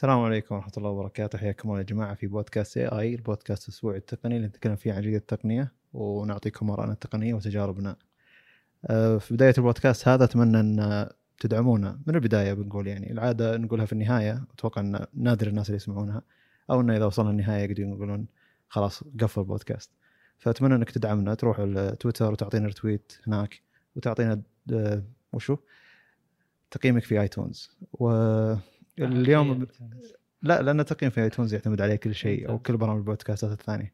السلام عليكم ورحمة الله وبركاته حياكم الله يا جماعة في بودكاست اي اي البودكاست الأسبوعي التقني اللي نتكلم فيه عن جديد التقنية ونعطيكم آرائنا التقنية وتجاربنا. آه، في بداية البودكاست هذا أتمنى أن تدعمونا من البداية بنقول يعني العادة نقولها في النهاية أتوقع أن نادر الناس اللي يسمعونها أو أنه إذا وصلنا النهاية يقدرون يقولون خلاص قفل البودكاست. فأتمنى أنك تدعمنا تروح لتويتر وتعطينا رتويت هناك وتعطينا آه، وشو تقييمك في iTunes واليوم لا لأن التقييم في iTunes يعتمد عليه كل شيء أو كل برامج البودكاستات الثانية.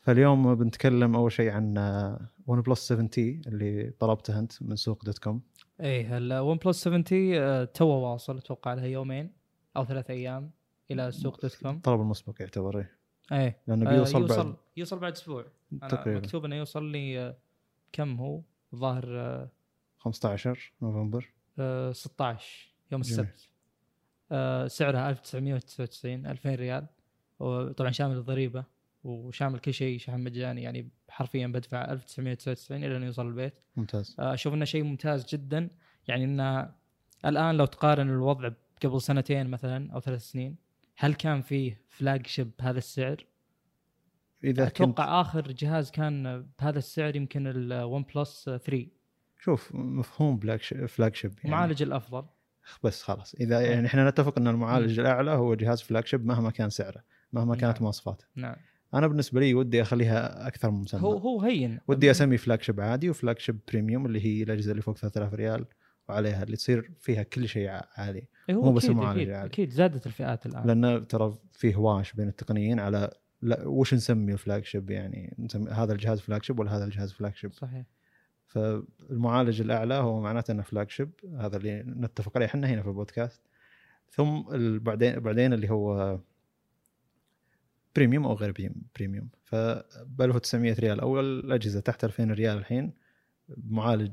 فاليوم بنتكلم أول شيء عن OnePlus 7T اللي طلبته أنت من سوق dot com. إيه ال OnePlus 7T تو واصل أتوقع لها يومين أو ثلاث أيام إلى سوق dot com. طلب المسبق يعتبر إيه. إيه. لأنه آه، بيوصل يوصل بعد. يوصل بعد أسبوع. تقريباً. مكتوب إنه يوصل لي آه، كم هو؟ ظاهر آه، 15 نوفمبر. آه، 16 يوم. السبت. آه، سعرها 1999 2000 ريال. وطبعا شامل الضريبة وشامل كل شيء شحن مجاني يعني حرفيا بدفع 1999 إلى انه يوصل البيت. ممتاز. آه، أشوف إنه شيء ممتاز جدا. يعني إنه الآن لو تقارن الوضع قبل سنتين مثلا أو ثلاث سنين هل كان فيه flagship بهذا السعر؟ إذا كنت أتوقع آخر جهاز كان بهذا السعر يمكن ال OnePlus 3 شوف مفهوم. flagship يعني. المعالج الأفضل. بس خلاص. إذا يعني إحنا نتفق إن المعالج الأعلى هو جهاز flagship مهما كان سعره مهما كانت نعم. مواصفاته. نعم. أنا بالنسبة لي ودي أخليها أكثر من مسمى هو هو هين. ودي اسمي flagship عادي و flagship premium اللي هي الأجهزة اللي فوق 3000 ريال وعليها اللي تصير فيها كل شيء عالي. إيه، هو مو بس المعالج أكيد, العالي. أكيد زادت الفئات الان لأن ترى في هواش بين التقنيين على لا وش نسمي ال flagship يعني؟ نسمي هذا الجهاز flagship ولا هذا الجهاز flagship؟ صحيح. فالمعالج الأعلى هو معناته إنه flagship هذا اللي نتفق عليه إحنا هنا في البودكاست. ثم بعدين بعدين اللي هو premium أو غير prem- premium ف ب 1900 ريال. أو الأجهزة تحت 2000 ريال الحين معالج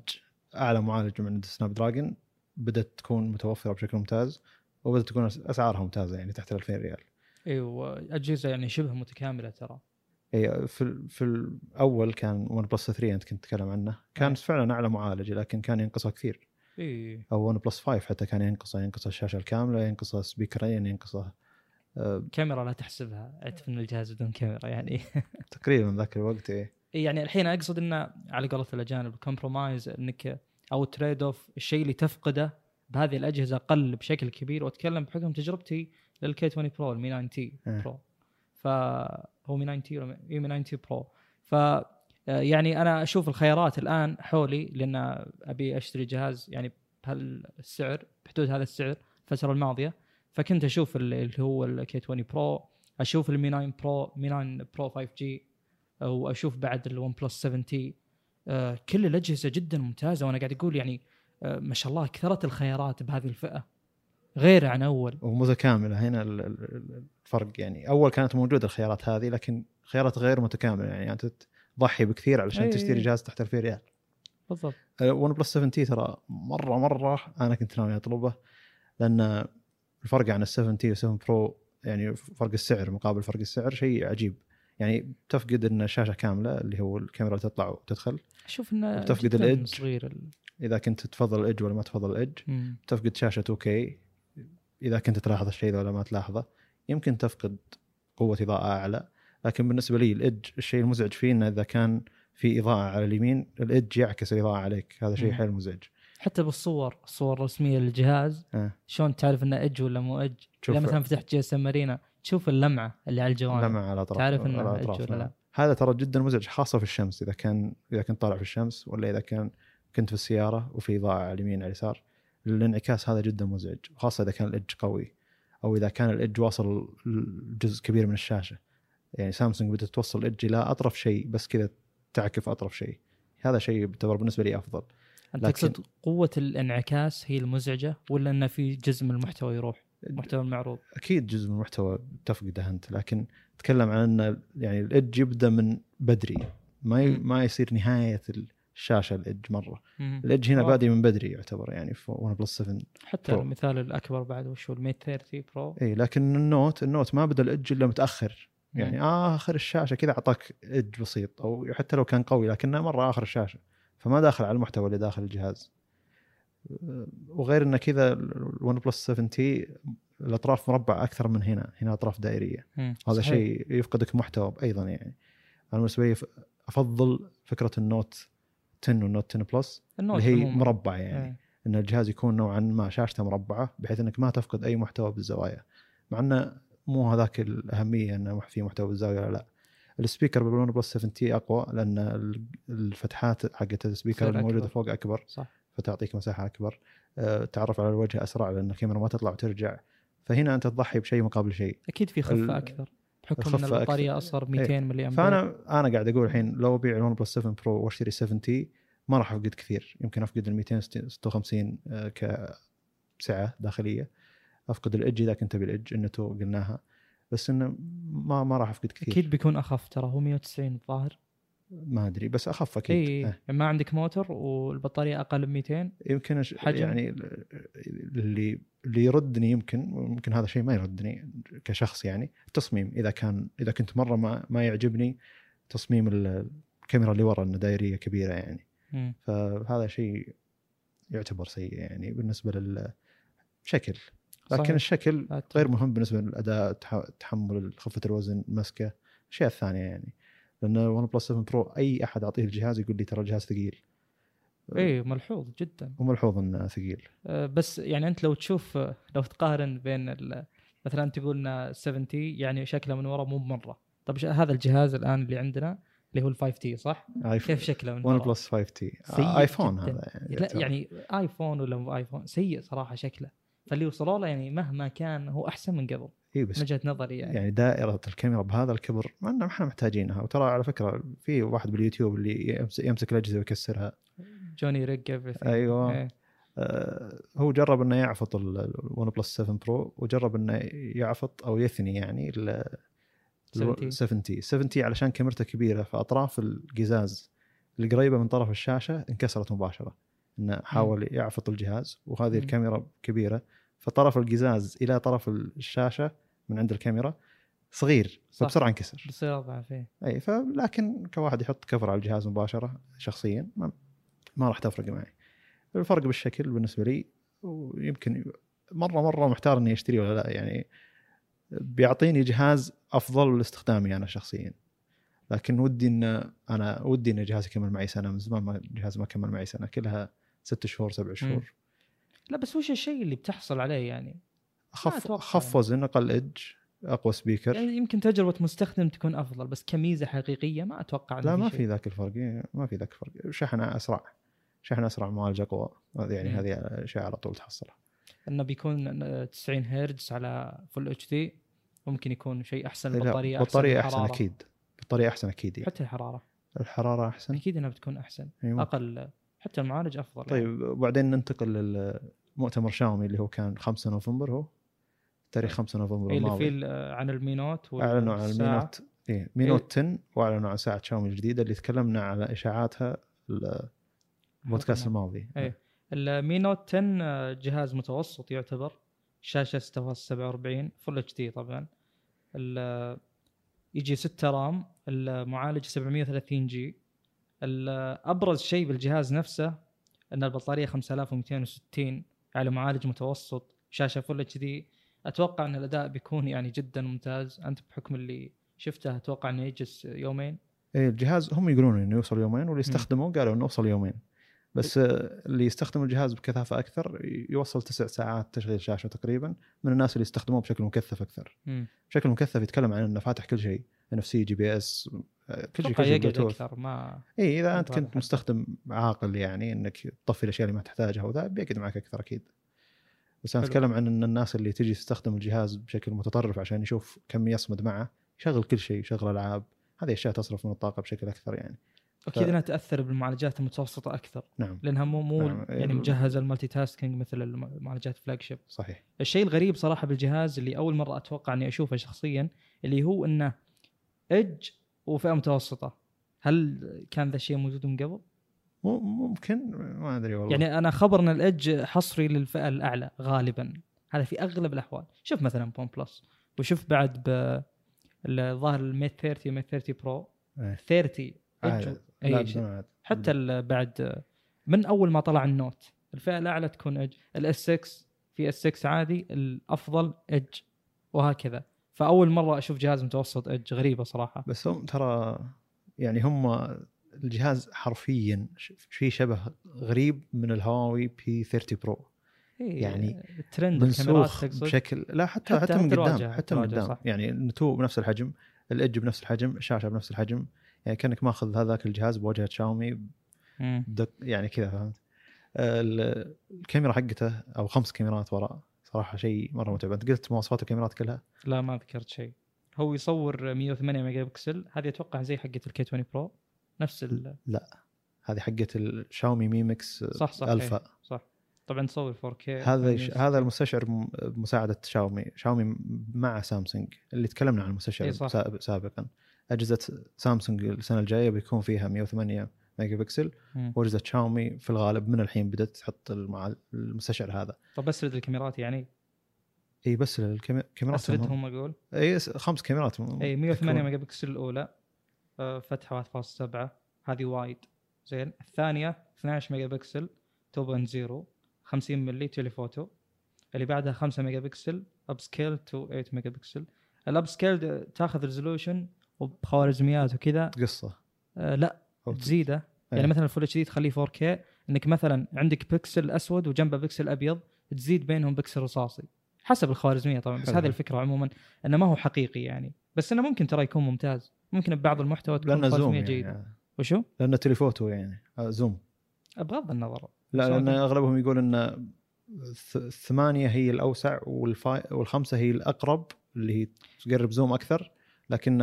أعلى معالج من Snapdragon بدأت تكون متوفرة بشكل ممتاز وبدأت تكون أسعارها ممتازة يعني تحت ال 2000 ريال. إيوه أجهزة يعني شبه متكاملة ترى. اي في في الأول كان OnePlus 3 أنت كنت تتكلم عنه كان أي. فعلا أعلى معالج لكن كان ينقصه كثير اي أو OnePlus 5 حتى كان ينقصه ينقصه الشاشة الكاملة ينقصه سبيكرين ينقصه آه، كاميرا لا تحسبها اعتف ان الجهاز بدون كاميرا يعني تقريبا ذاك الوقت إيه. يعني الحين أقصد إنه على قولة الاجانب ال compromise إنك أو ال trade off الشيء اللي تفقده بهذه الأجهزة قل بشكل كبير وأتكلم بحكم تجربتي لل K 20 Pro ال Mi 9T إيه. Pro فهو Mi 9T ولا Mi 9T Pro ف آه، يعني أنا أشوف الخيارات الآن حولي لأن أبي أشتري جهاز يعني بهالسعر بحدود هذا السعر الفترة الماضية. فكنت أشوف ال- اللي هو ال K 20 Pro أشوف ال Mi 9 Pro Mi 9 Pro 5G وأشوف بعد ال OnePlus 7T كل الأجهزة جدا ممتازة وأنا قاعد أقول يعني آه، ما شاء الله كثرت الخيارات بهذه الفئة. غير عن أول. ومتكامله هنا ال- ال- الفرق يعني أول كانت موجودة الخيارات هذه لكن خيارات غير متكاملة. يعني أنت تضحي بكثير علشان أي. تشتري جهاز تحت 2000 ريال بالضبط OnePlus 7T ترى مرة مرة أنا كنت ناوي أطلبه لأن الفرق عن ال 7T و 7 Pro يعني فرق السعر مقابل فرق السعر شيء عجيب. يعني تفقد إن الشاشه كاملة اللي هو الكاميرا اللي تطلع وتدخل. أشوف إنه وتفقد جداً ال edge. صغير ال... إذا كنت تفضل ال edge ولا ما تفضل ال edge. تفقد شاشة 2K إذا كنت تلاحظ الشيء ذا ولا ما تلاحظه يمكن تفقد قوة إضاءة أعلى. لكن بالنسبة لي ال edge الشيء المزعج فيه إنه إذا كان في إضاءة على اليمين ال edge يعكس الإضاءة عليك. هذا شيء. حيل مزعج. حتى بالصور الصور الرسمية للجهاز آه. شلون تعرف إنه اج ولا مو اج إذا مثلا فتحت GSM تشوف اللمعة اللي على الجوانب. لمع على الاطراف تعرف إنه اج ولا نعم. لا هذا ترى جدا مزعج خاصة في الشمس إذا كان إذا كنت طالع في الشمس ولا إذا كان كنت في السيارة وفي إضاءة على اليمين على اليسار. الانعكاس هذا جدا مزعج خاصة إذا كان ال edge قوي أو إذا كان ال edge واصل لجزء كبير من الشاشة. يعني سامسونج بدأت توصل ال edge إلى أطرف شيء بس كذا تعكف أطرف شيء. هذا شيء يعتبر بالنسبة لي أفضل. أنت لكن- تقصد قوة الانعكاس هي المزعجة ولا إنه في جزء من المحتوى يروح؟ محتوى المعروض. أكيد جزء من المحتوى تفقده أنت لكن تكلم عن ان يعني ال edge يبدأ من بدري. ما ي... ما يصير نهاية الشاشه ال edge مرة مم. ال edge هنا. بادي من بدري يعتبر يعني في OnePlus 7 حتى Pro. المثال الأكبر بعد وش هو ال Mate 30 Pro إي لكن ال Note ال Note ما بدأ ال edge إلا متأخر يعني مم. آخر الشاشة كذا أعطاك edge بسيط أو حتى لو كان قوي لكنه مرة آخر الشاشة فما داخل على المحتوى اللي داخل الجهاز وغير انه كذا ال OnePlus 7T الأطراف مربعة أكثر من هنا هنا أطراف دائرية مم. هذا. شيء يفقدك محتوى أيضا يعني أنا بالنسبة لي أفضل فكرة ال Note 10 وال Note 10 Plus اللي هي. مربعة يعني. إيه. إن الجهاز يكون نوعا ما شاشته مربعة بحيث إنك ما تفقد أي محتوى بالزوايا. مع إنه مو هذاك الأهمية انه في محتوى بالزاوية ولا لا. ال speaker بال OnePlus 7T أقوى لأن ال- الفتحات حقت ال speaker الموجودة. فوق أكبر. صح. فتعطيك مساحة أكبر. أه، تعرف على الوجه أسرع لأن الكاميرا ما تطلع وترجع. فهنا أنت تضحي بشيء مقابل شيء. أكيد في خفة أكثر. بحكم إن البطاريه. أصغر 200 ملي أمبير فأنا أنا قاعد أقول الحين لو أبيع ال OnePlus 7 Pro وأشتري 7T ما راح أفقد كثير. يمكن أفقد ال 256 آه، كسعة داخلية. أفقد ال edge إذا كنت بال edge اللي انتو قلناها. بس إنه ما ما راح أفقد كثير. أكيد بيكون أخف ترى. هو 190 الظاهر. ما أدري بس أخف أكيد اي إيه. يعني ما عندك موتور والبطارية أقل من 200 يمكن أش... حجم. يعني اللي اللي يردني يمكن ويمكن هذا الشيء ما يردني كشخص يعني التصميم إذا كان إذا كنت مرة ما ما يعجبني تصميم ال- الكاميرا اللي ورا إنه دائريه كبيرة يعني مم. فهذا شيء يعتبر سيء يعني بالنسبة للشكل لكن صحيح. الشكل غير مهم بالنسبة للأداء تح- تحمل خفة الوزن المسكه الاشياء الثانية يعني لأن ون بلس 7 برو أي أحد أعطيه الجهاز يقول لي ترى الجهاز ثقيل. اي ملحوظ جدا. وملحوظ إنه ثقيل. أه، بس يعني أنت لو تشوف لو تقارن بين مثلا تقول لنا 70 يعني شكله من ورا مو مرة. طب ش- هذا الجهاز الآن اللي عندنا اللي هو ال 5 تي صح؟ آيف- كيف شكله من ون؟ بلس 5 تي ايفون جداً. هذا يعني لا يعني ايفون ولا مو ايفون سيء صراحة شكله. فاللي وصلوا له يعني مهما كان هو أحسن من قبل. إي بس وجهة نظري يعني, يعني دائرة الكاميرا بهذا الكبر ما إحنا محتاجينها وترى على فكرة في واحد باليوتيوب اللي يمس- يمسك الأجهزة ويكسرها JerryRig. أيوة. إيه. آه، هو جرب إنه يعفط ال OnePlus 7 Pro وجرب إنه يعفط أو يثني يعني ال 70. 70 70 علشان كاميرته كبيرة فأطراف القزاز القريبة من طرف الشاشة انكسرت مباشرة إنه حاول يعفط الجهاز وهذه. الكاميرا كبيرة فطرف القزاز إلى طرف الشاشة من عند الكاميرا صغير صح. فبسرعة انكسر. بصير اضعف إيه. أي فلكن كواحد يحط كفر على الجهاز مباشرة شخصيا ما, ما راح تفرق معي. الفرق بالشكل بالنسبة لي ويمكن مرة مرة محتار إني أشتري ولا لا يعني بيعطيني جهاز أفضل لاستخدامي أنا شخصيا. لكن ودي إن أنا ودي إن جهازي يكمل معي سنة من زمان ما جهاز ما كمل معي سنة كلها ست شهور سبع شهور. لا بس وش الشيء اللي بتحصل عليه يعني؟ اخف اخف يعني. وزن أقل edge أقوى speaker يعني يمكن تجربة مستخدم تكون أفضل بس كميزة حقيقية ما أتوقع لا ما. في ذاك الفرق إيه، ما في ذاك الفرق شحن أسرع شحن أسرع معالج أقوى يعني مم. هذه أشياء على طول تحصلها إنه بيكون 90 هرتز على full HD ممكن يكون شيء أحسن البطاريه بطارية أحسن الحرارة. أكيد بطارية أحسن أكيد يعني. حتى الحرارة الحرارة أحسن أكيد إنها بتكون أحسن أيوة. أقل حتى المعالج أفضل يعني. طيب وبعدين ننتقل للمؤتمر شاومي اللي هو كان 5 نوفمبر هو تاريخ 5 نوفمبر إيه اللي الماضي. فيه ال- عن ال Mi Note أعلنوا عن. ال Mi Note. إيه Mi Note 10 وأعلنوا عن ساعة شاومي الجديدة اللي تكلمنا على إشاعاتها البودكاست. الماضي. إيه. ال Mi Note 10 آه، جهاز متوسط يعتبر. شاشة 6.47 full HD طبعا. ال- يجي 6 RAM المعالج 730G. أبرز شيء بالجهاز نفسه إن البطارية 5260 على معالج متوسط شاشة full HD أتوقع إن الأداء بيكون يعني جدا ممتاز. أنت بحكم اللي شفته أتوقع إنه يجلس يومين. إيه الجهاز هم يقولون إنه يوصل يومين واللي يستخدمه قالوا إنه وصل يومين. بس آه، اللي يستخدم الجهاز بكثافة أكثر يوصل تسع ساعات تشغيل شاشة تقريبا من الناس اللي يستخدموه بشكل مكثف أكثر. بشكل مكثف يتكلم عن إنه فاتح كل شيء. إن إف سي جي بي إس كل شيء يقعد أكثر ما إي إذا أنت كنت. مستخدم عاقل يعني إنك تطفي الأشياء اللي ما تحتاجها وذا بيقعد معك أكثر أكيد بس أنا. أتكلم عن إن الناس اللي تجي تستخدم الجهاز بشكل متطرف عشان يشوف كم يصمد معه يشغل كل شيء يشغل ألعاب هذه أشياء تصرف من الطاقة بشكل أكثر يعني أكيد إنها تأثر بالمعالجات المتوسطة أكثر نعم لأنها مو مو نعم. يعني مجهزه ال multitasking مثل المعالجات flagship صحيح الشيء الغريب صراحة بالجهاز اللي أول مرة أتوقع إني أشوفه شخصيا اللي هو إنه edge وفئة متوسطة هل كان ذا الشيء موجود من قبل؟ ممكن ما أدري والله يعني أنا خبر إن ال edge حصري للفئة الأعلى غالبا هذا في أغلب الأحوال شوف مثلا ب OnePlus وشوف بعد ب الظاهر ال Mate 30 و Mate 30 Pro إيه. 30 edge عاد. أي لا شيء. بدون عاد. حتى بعد من أول ما طلع ال Note الفئة الأعلى تكون edge ال S 6 في S 6 عادي الأفضل edge وهكذا فأول مرة أشوف جهاز متوسط edge غريبة صراحة. بس هم ترى يعني هم الجهاز حرفيا في شبه غريب من الهواوي P 30 Pro يعني الكاميرات منسوخ بشكل لا حتى حتى- حتى, من قدام حتى من قدام. يعني النتوء بنفس الحجم ال edge بنفس الحجم الشاشة بنفس الحجم. يعني كأنك ماخذ هذاك الجهاز بواجهه شاومي يعني كذا فهمت؟ ال- الكاميرا حقته أو خمس كاميرات وراء. صراحة شيء مرة متعب. أنت قلت مواصفات الكاميرات كلها؟ لا ما ذكرت شيء. هو يصور 108 ميجا بكسل هذه أتوقع زي حقة ال K 20 Pro نفس ال هذه حقة الشاومي Mi Mix صح صح الفا إيه، صح. طبعا تصور 4K هذا ش... 160. هذا المستشعر بمساعدة شاومي شاومي مع سامسونج اللي تكلمنا عن المستشعر إي صح. سا- سابقا. أجهزة سامسونج السنة الجاية بيكون فيها 108 ميجا بكسل. واجهزه شاومي في الغالب من الحين بدأت تحط. المستشعر هذا. طب اسرد الكاميرات يعني. إي بس الكاميرات اسردهم أقول. إي خمس كاميرات. إي 108 تكون- ميجا بكسل الأولى آه، فتحة 1.7 هذه wide. زين. الثانية 12 ميجا بكسل 2.0 50 ملي telephoto اللي بعدها 5 ميجا بكسل upscale to 8 ميجا بكسل ال upscale تاخذ resolution وبخوارزميات وكذا. قصة. آه لا تزيده. يعني إيه. مثلا ال full HD تخليه 4K إنك مثلا عندك بكسل أسود وجنبه بكسل أبيض تزيد بينهم بكسل رصاصي حسب الخوارزمية طبعا بس. هذه الفكرة عموما إنه ما هو حقيقي يعني بس إنه ممكن ترى يكون ممتاز ممكن ببعض المحتوى تكون لأنه zoom خوارزمية يعني, جيدة يعني. وشو؟ لأنه telephoto يعني آه، zoom بغض النظر لا لأن أغلبهم يقول إن الث- الثمانيه هي الأوسع وال five والخمسة هي الأقرب اللي هي تقرب zoom أكثر لكن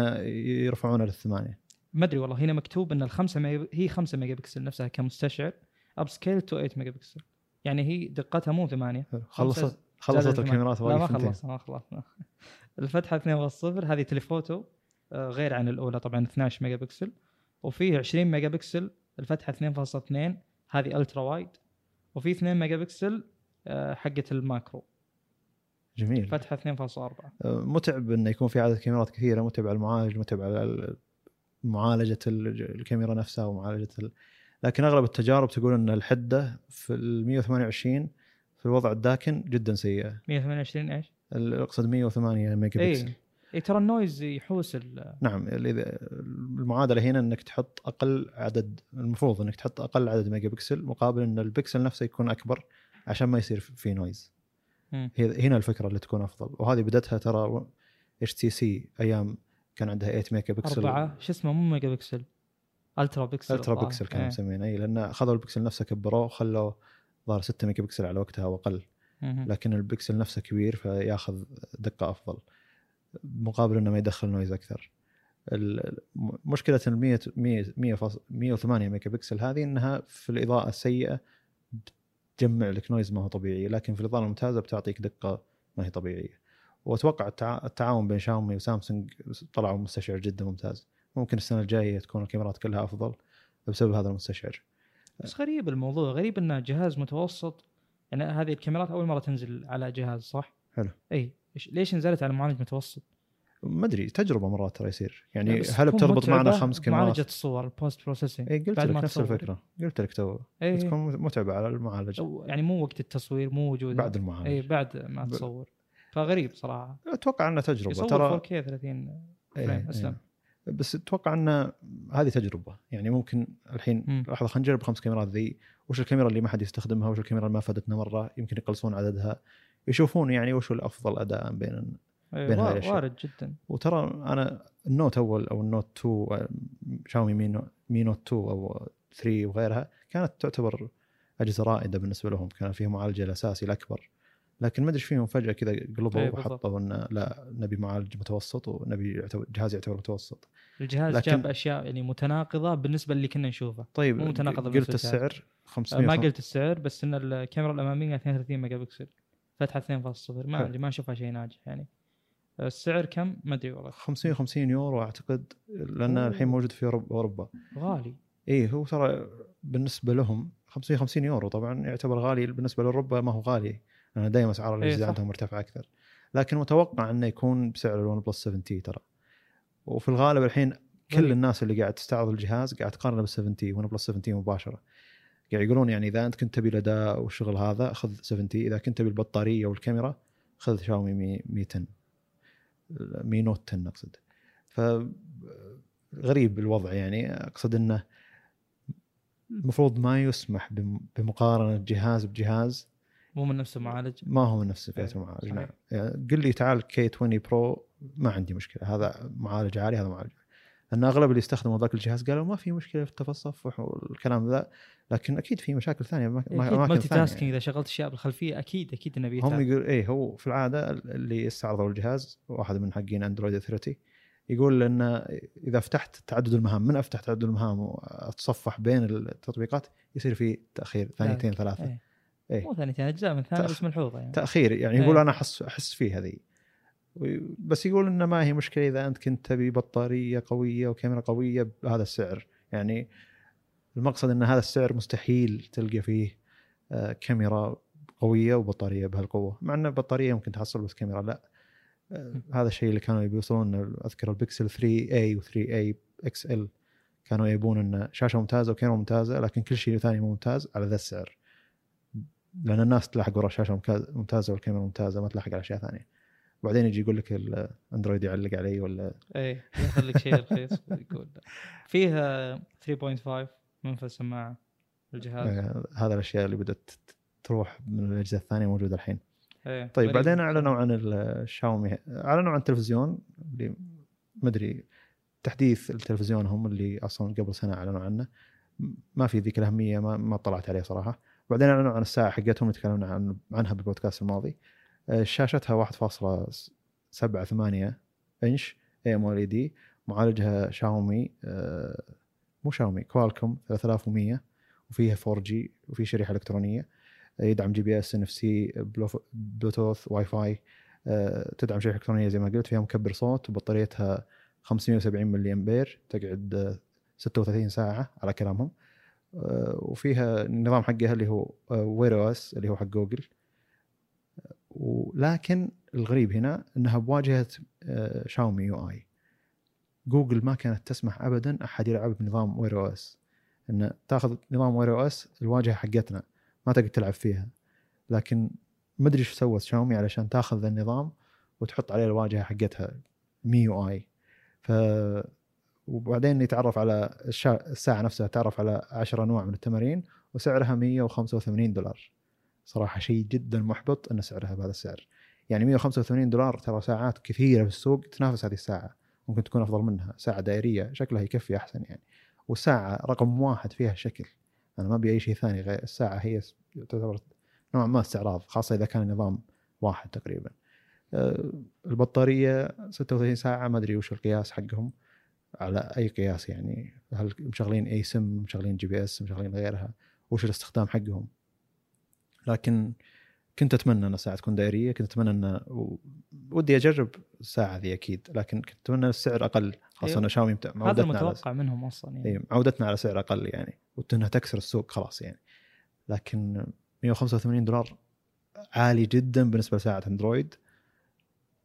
يرفعونها للثمانية ما أدري والله هنا مكتوب إن الخمسة ميجا هي 5 ميجا بكسل نفسها كمستشعر upscale to 8 ميجا بكسل يعني هي دقتها مو 8 خلصت. خلصت. الكاميرات لا ما. خلصنا ما خلصنا. الفتحة 2.0 هذه telephoto آه، غير عن الأولى طبعا 12 ميجا بكسل وفيه 20 ميجا بكسل الفتحه 2.2 هذه ultra wide وفي 2 ميجا بكسل آه، حقه ال macro. جميل. فتحه 2.4 آه، متعب إنه يكون في عدد كاميرات كثيرة متعب على المعالج متعب على ال- معالجة ال- الكاميرا نفسها ومعالجة ال... لكن أغلب التجارب تقول إن الحدة في ال 128 في الوضع الداكن جدا سيئة. 128 إيش؟ أقصد 108 ميجا بكسل اي اي ترى ال noise يحوس ال- نعم المعادلة هنا إنك تحط أقل عدد المفروض إنك تحط أقل عدد ميجا بكسل مقابل إن البكسل نفسه يكون أكبر عشان ما يصير في noise. هنا الفكرة اللي تكون أفضل. وهذه بدأتها ترى HTC أيام كان عندها 8 ميجا بكسل أربعة. شو اسمه؟ مو ميجا بكسل ultra pixel ultra. pixel كانوا إيه. مسمينه. اي لأن اخذوا البكسل نفسه كبروه وخلوه ظهر 6 ميجا بكسل على وقتها واقل. لكن البكسل نفسه كبير فياخذ دقة أفضل مقابل إنه ما يدخل noise أكثر. مشكلة ال 100 100 100 فاص- 108 ميجا بكسل هذه إنها في الإضاءة السيئه بتجمع لك noise ما هو طبيعي. لكن في الإضاءة الممتازة بتعطيك دقة ما هي طبيعية. وأتوقع التع- التعاون بين شاومي وسامسونج طلعوا مستشعر جدا ممتاز. ممكن السنة الجاية تكون الكاميرات كلها أفضل بسبب هذا المستشعر. بس غريب الموضوع غريب انه جهاز متوسط يعني هذه الكاميرات أول مرة تنزل على جهاز صح؟ حلو. إي. ليش نزلت على معالج متوسط؟ ما أدري تجربة مرات ترى يصير. يعني هل بتربط معنا خمس معالجة كاميرات الصور ال post processing إي قلت لك نفس تصور. الفكرة قلت لك تو. إي. تكون متعبة على المعالج. يعني مو وقت التصوير مو وجود بعد المعالج. إي بعد ما تصور. فغريب صراحة. أتوقع أنها تجربة يصور ترى 4K 30 إيه، frame أسلم. إيه. بس أتوقع أن هذه تجربة. يعني ممكن الحين. لحظة خلينا نجرب خمس كاميرات ذي. وش الكاميرا اللي ما حد يستخدمها؟ وش الكاميرا اللي ما فادتنا مرة؟ يمكن يقلصون عددها. يشوفون يعني وش الأفضل أداء بين إيه، بين هذه. وارد جدا. وترى أنا ال Note أول أو ال Note 2 آه، شاومي Mi No- Mi Note 2 أو 3 وغيرها كانت تعتبر أجهزة رائدة بالنسبة لهم. كان فيها معالج الأساسي الأكبر. لكن ما أدري إيش فيهم فجأة كذا قلبوا إيه،. وحطوا إن لا نبي معالج متوسط ونبي جهاز يعتبر متوسط. الجهاز لكن- جاب أشياء يعني متناقضة بالنسبة اللي كنا نشوفه. طيب مو متناقضة قلت. السعر 500 ما قلت السعر بس إن الكاميرا الأمامية 32 ميجا بكسل. فتحة 2.0 ما. أدري ما أشوفها شيء ناجح يعني. السعر كم؟ ما أدري والله. 550 يورو أعتقد لأن. الحين موجود في أوروبا. غالي. اي هو ترى بالنسبة لهم 550 يورو طبعا يعتبر غالي. بالنسبة لأوروبا ما هو غالي. دائما أسعار إيه، الأجهزة صح. عندهم مرتفعة أكثر. لكن متوقع إنه يكون بسعر ال OnePlus 7T ترى. وفي الغالب الحين كل غريب. الناس اللي قاعد تستعرض الجهاز قاعد تقارنه بال 7T OnePlus 7T مباشرة. قاعد يقولون يعني إذا أنت كنت تبي الأداء والشغل هذا خذ 7T إذا كنت تبي البطارية والكاميرا خذ شاومي Mi 100 Mi Note 10 أقصد. ف غريب الوضع يعني. أقصد إنه المفروض ما يسمح بم- بمقارنة جهاز بجهاز مو من نفس المعالج؟ ما هو من نفس فئة إيه، المعالج صحيح. نعم. يعني قل لي تعال K20 Pro ما عندي مشكلة. هذا معالج عالي هذا معالج. لأن أغلب اللي استخدموا ذاك الجهاز قالوا ما في مشكلة في التصفح والكلام ذا لكن أكيد في مشاكل ثانية ما- multitasking إذا شغلت أشياء بالخلفية أكيد أكيد إنه هم بيتعب. يقول إيه هو في العادة اللي استعرضوا الجهاز واحد من حقين أندرويد 30 يقول ان إذا فتحت تعدد المهام من أفتح تعدد المهام وأتصفح بين التطبيقات يصير في تأخير ثانيتين ثلاثة. إيه. مو ثانيتين أجزاء من ثانية تأخ- بس ملحوظة يعني. تاخير يعني إيه. يقول أنا أحس أحس فيه هذه بس يقول إنه ما هي مشكلة إذا أنت كنت تبي بطارية قوية وكاميرا قوية بهذا السعر. يعني المقصد إن هذا السعر مستحيل تلقى فيه آه، كاميرا قوية وبطارية بهالقوة. مع إن البطارية ممكن تحصل بس كاميرا لا. آه، هذا الشيء اللي كانوا يبي يوصلون اذكر البكسل 3A و 3A XL كانوا يبون إن شاشة ممتازة وكاميرا ممتازة لكن كل شيء ثاني ممتاز على ذا السعر. لأن الناس تلاحق ورا شاشة ممتاز- ممتازة والكاميرا ممتازة ما تلاحق على اشياء ثانية وبعدين يجي يقول لك الاندرويد يعلق علي ولا إيه ياخذ لك شيء رخيص ويقول. فيها 3.5 منفذ سماعه الجهاز. آه، هذا الأشياء اللي بدأت تروح من الأجهزة الثانية موجودة الحين. إيه طيب. بعدين أعلنوا عن الشاومي أعلنوا عن التلفزيون اللي ما أدري تحديث التلفزيون هم اللي أصلا قبل سنة أعلنوا عنه. ما في ذيك الأهمية ما, ما طلعت عليه صراحة. بعدين اعلنوا عن الساعة حقتهم تكلمنا عن عنها بالبودكاست الماضي آه، شاشتها 1.78 إنش AMOLED معالجها شاومي آه، مو شاومي كوالكوم 3100 وفيها 4G وفي شريحة إلكترونية آه، يدعم جي بي إس إن إف سي بلوتوث واي فاي تدعم شريحة إلكترونية زي ما قلت فيها مكبر صوت وبطاريتها 570 ملي أمبير تقعد آه، 36 ساعة على كلامهم. وفيها النظام حقها اللي هو Wear OS اللي هو حق جوجل آه، ولكن الغريب هنا إنها بواجهه آه، شاومي UI جوجل ما كانت تسمح ابدا أحد يلعب بنظام Wear OS إن تاخذ نظام Wear OS الواجهة حقتنا ما تقدر تلعب فيها. لكن ما أدري إيش سوت شاومي علشان تاخذ النظام وتحط عليه الواجهة حقتها مي يو آي. ف وبعدين يتعرف على. الساعة نفسها تعرف على 10 انواع من التمارين وسعرها 185 دولار. صراحة شيء جدا محبط إن سعرها بهذا السعر. يعني 185 دولار ترى ساعات كثيرة في السوق تنافس هذه الساعة. ممكن تكون أفضل منها. ساعة دائرية شكلها يكفي أحسن يعني. والساعة رقم واحد فيها شكل. أنا ما أبي أي شيء ثاني غير الساعة هي تعتبر نوعا ما استعراض خاصة إذا كان النظام واحد تقريبا. آه، البطارية 36 ساعة ما أدري وش القياس حقهم. على أي قياس يعني؟ هل مشغلين اي سم مشغلين GPS مشغلين غيرها؟ وش الاستخدام حقهم؟ لكن كنت أتمنى أن الساعة تكون دائرية كنت أتمنى أن ودي أجرب الساعة ذي أكيد لكن كنت أتمنى السعر أقل خاصة أيوه. أن شاومي هذا معودتنا على المتوقع منهم أصلا يعني. اي معودتنا على سعر أقل يعني وانها تكسر السوق خلاص يعني. لكن 185 دولار عالي جدا بالنسبة لساعة أندرويد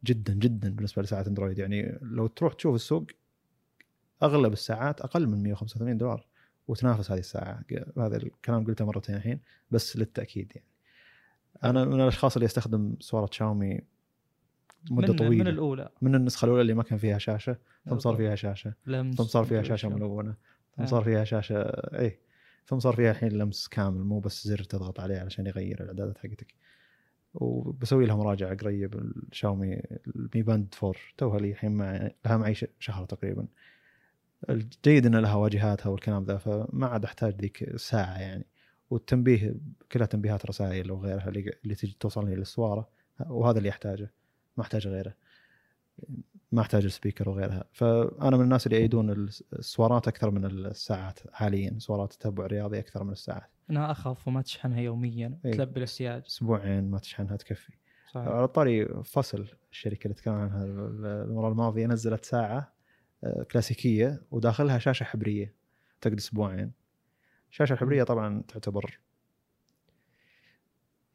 جدا جدا بالنسبة لساعة أندرويد يعني. لو تروح تشوف السوق أغلب الساعات أقل من 185 دولار وتنافس هذه الساعة. هذا الكلام قلته مرتين الحين بس للتأكيد يعني. أنا من الأشخاص اللي أستخدم صورة شاومي مدة من طويلة. من الأولى. من النسخة الأولى اللي ما كان فيها شاشة ثم صار فيها شاشة لمس ثم صار فيها شاشة. ملونة ثم آه. صار فيها شاشة اي ثم صار فيها الحين لمس كامل مو بس زر تضغط عليه علشان يغير الإعدادات حقتك. وبسوي لها مراجعة قريب الشاومي ال Mi Band 4 توها لي الحين مع لها معي شهر تقريبا. الجيد إن لها واجهاتها والكلام ذا فما عاد أحتاج ذيك الساعة يعني. والتنبيه كلها تنبيهات رسائل وغيرها اللي تجي توصلني للسوارة وهذا اللي أحتاجه. ما أحتاج غيره. ما أحتاج السبيكر وغيرها. فأنا من الناس اللي يعيدون السوارات أكثر من الساعات حاليا سوارات التتبع الرياضي أكثر من الساعات. انها اخف وما تشحنها يوميا إيه. تلبي الاحتياج. أسبوعين ما تشحنها تكفي. صحيح. على طاري فصل الشركة اللي تكلم عنها المرة الماضية نزلت ساعة كلاسيكية وداخلها شاشة حبرية تقعد أسبوعين. الشاشه الحبريه طبعا تعتبر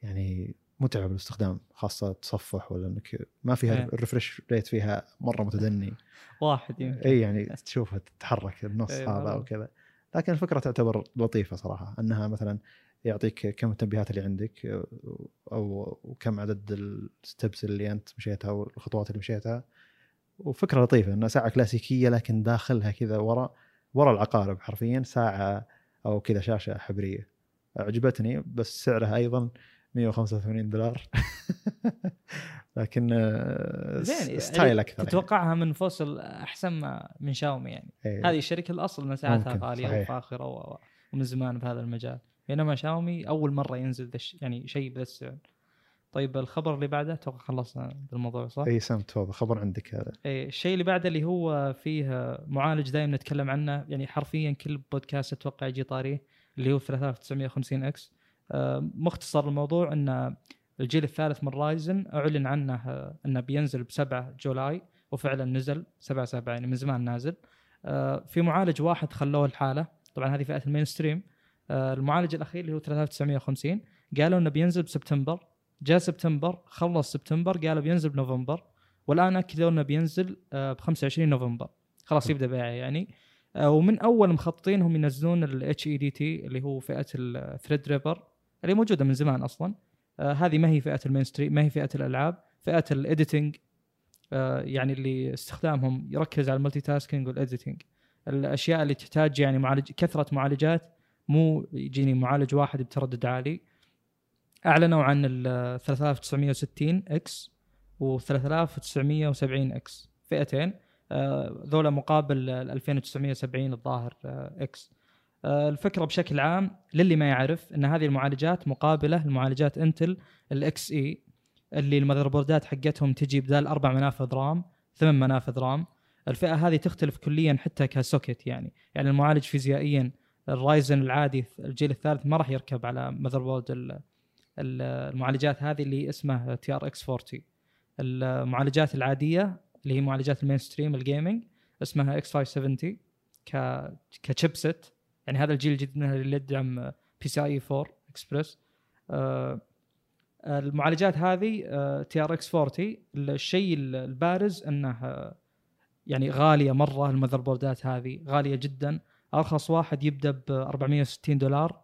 يعني متعبه بالاستخدام خاصة تصفح ولا إنك ما فيها إيه. الريفرش ريت فيها مرة متدني. واحد يمكن. اي يعني تشوفها تتحرك النص إيه، هذا مرة. أو كذا. لكن الفكرة تعتبر لطيفة صراحة إنها مثلا يعطيك كم التنبيهات اللي عندك أو وكم عدد الستبس اللي أنت مشيتها والخطوات اللي مشيتها. وفكرة لطيفة انها ساعة كلاسيكية لكن داخلها كذا ورا ورا العقارب حرفيا ساعة أو كذا شاشة حبرية. عجبتني بس سعرها أيضا 185 دولار. لكن آه، زين style أكثر تتوقعها من فوسل أحسن ما من شاومي يعني. يعني. هذه الشركة الأصل مساحتها ممكن، غالية. وفاخرة ومن زمان بهذا المجال. بينما شاومي أول مرة ينزل يعني شيء بذا السعر. طيب الخبر اللي بعده أتوقع خلصنا بالموضوع صح؟ إي سام تفضل. خبر عندك هذا. إيه، الشيء اللي بعده اللي هو فيه معالج دائما نتكلم عنه يعني حرفيا كل بودكاست أتوقع يجي طاريه اللي هو 3950X. مختصر الموضوع ان الجيل الثالث من رايزن أعلن عنه آه، إنه بينزل ب 7 جولاي وفعلا نزل 7 7 يعني من زمان نازل. آه، في معالج واحد خلوه لحاله طبعا هذه فئة ال mainstream آه، المعالج الأخير اللي هو 3950 قالوا إنه بينزل بسبتمبر. جاء سبتمبر خلص سبتمبر قالوا بينزل بنوفمبر والآن اكدوا أنه بينزل ب 25 نوفمبر. خلاص يبدأ بيعه يعني. آه، ومن أول مخططين هم ينزلون ال HEDT اللي هو فئة ال Threadripper اللي موجودة من زمان أصلا. آه، هذه ما هي فئة ال mainstream ما هي فئة الألعاب. فئة ال editing يعني اللي استخدامهم يركز على ال multitasking وال editing الأشياء اللي تحتاج يعني معالج كثرة معالجات مو يجيني معالج واحد بتردد عالي. أعلنوا عن ال 3960X و 3970X. فئتين. آه، ذولا مقابل ال 2970 الظاهر آه، X. آه، الفكرة بشكل عام للي ما يعرف إن هذه المعالجات مقابلة لمعالجات إنتل ال X E اللي ال motherboard ات حقتهم تجي بدال أربع منافذ RAM ثمان منافذ RAM. الفئة هذه تختلف كليا حتى ك socket يعني. يعني المعالج فيزيائيا الرايزن العادي الجيل الثالث ما راح يركب على motherboard المعالجات هذه اللي اسمها TRX40 المعالجات العادية اللي هي معالجات ال mainstream ال gaming اسمها X570 ك ك chipset يعني هذا الجيل الجديد منها اللي يدعم PCI 4 اكسبرس المعالجات هذه TRX40 الشيء البارز إنه آه، يعني غالية مرة ال motherboard ات هذه غالية جدا. أرخص واحد يبدأ ب 460 دولار.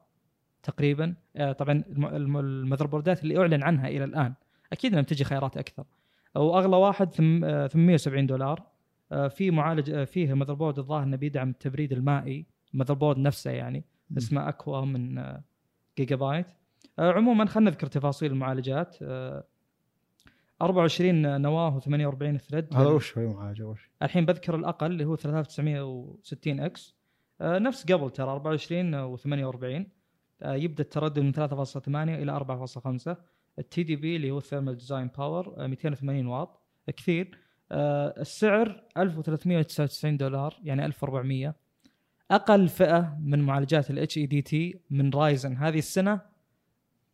تقريبا. آه، طبعا الم- الم- ال motherboard ات اللي أعلن عنها إلى الآن. أكيد إنها بتجي خيارات أكثر. واغلى واحد ثم- آه، 870 دولار. آه، في معالج فيه motherboard الظاهر إنه بيدعم التبريد المائي. ال motherboard نفسه يعني. اسمه Aqua من جيجا بايت عموما خلينا نذكر تفاصيل المعالجات. آه، 24 نواة و48 thread. هذا وش هو معالجه وش؟ الحين بذكر الأقل اللي هو 3960X. نفس قبل ترى 24 و48 آه، يبدأ التردد من 3.8 إلى 4.5 التي TDP اللي هو ال thermal design power 280 واط. كثير. آه، السعر 1399 دولار يعني 1400 أقل فئة من معالجات ال HEDT من رايزن هذه السنة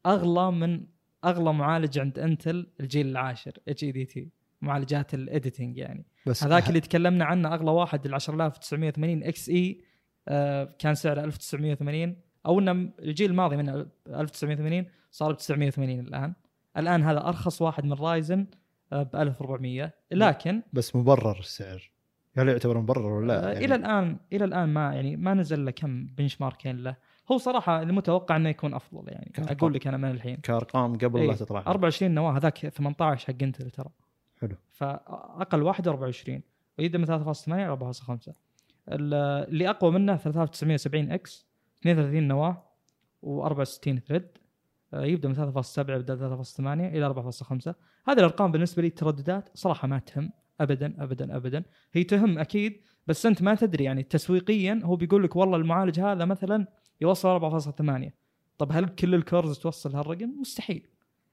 أغلى من أغلى معالج عند انتل الجيل العاشر HEDT معالجات ال editing يعني. بس هذاك اللي تكلمنا عنه أغلى واحد ال 10980 XE آه، كان سعره 1980 أو انه الجيل الماضي من 1980 صار ب 980 الآن. الآن هذا أرخص واحد من رايزن ب 1400 لكن بس مبرر السعر. هل يعتبر مبرر ولا لا؟ آه، يعني إلى الآن إلى الآن ما يعني ما نزل له كم بنش ماركين له. هو صراحة المتوقع إنه يكون أفضل يعني. أقول لك أنا من الحين. كارقام قبل إيه، لا تطلع 24 نواة هذاك 18 حق إنتل ترى. حلو. فأقل واحد 24 ويبدا من 3.8 إلى 4.5 ال- اللي أقوى منه 3970 X. 32 نواة و64 thread. آه، يبدأ من 3.7 بدل 3.8 إلى 4.5 هذه الأرقام بالنسبة لي الترددات صراحة ما تهم ابدا ابدا ابدا. هي تهم أكيد بس أنت ما تدري يعني تسويقيا هو بيقول لك والله المعالج هذا مثلا يوصل 4.8 طب هل كل ال cores توصل هالرقم؟ مستحيل.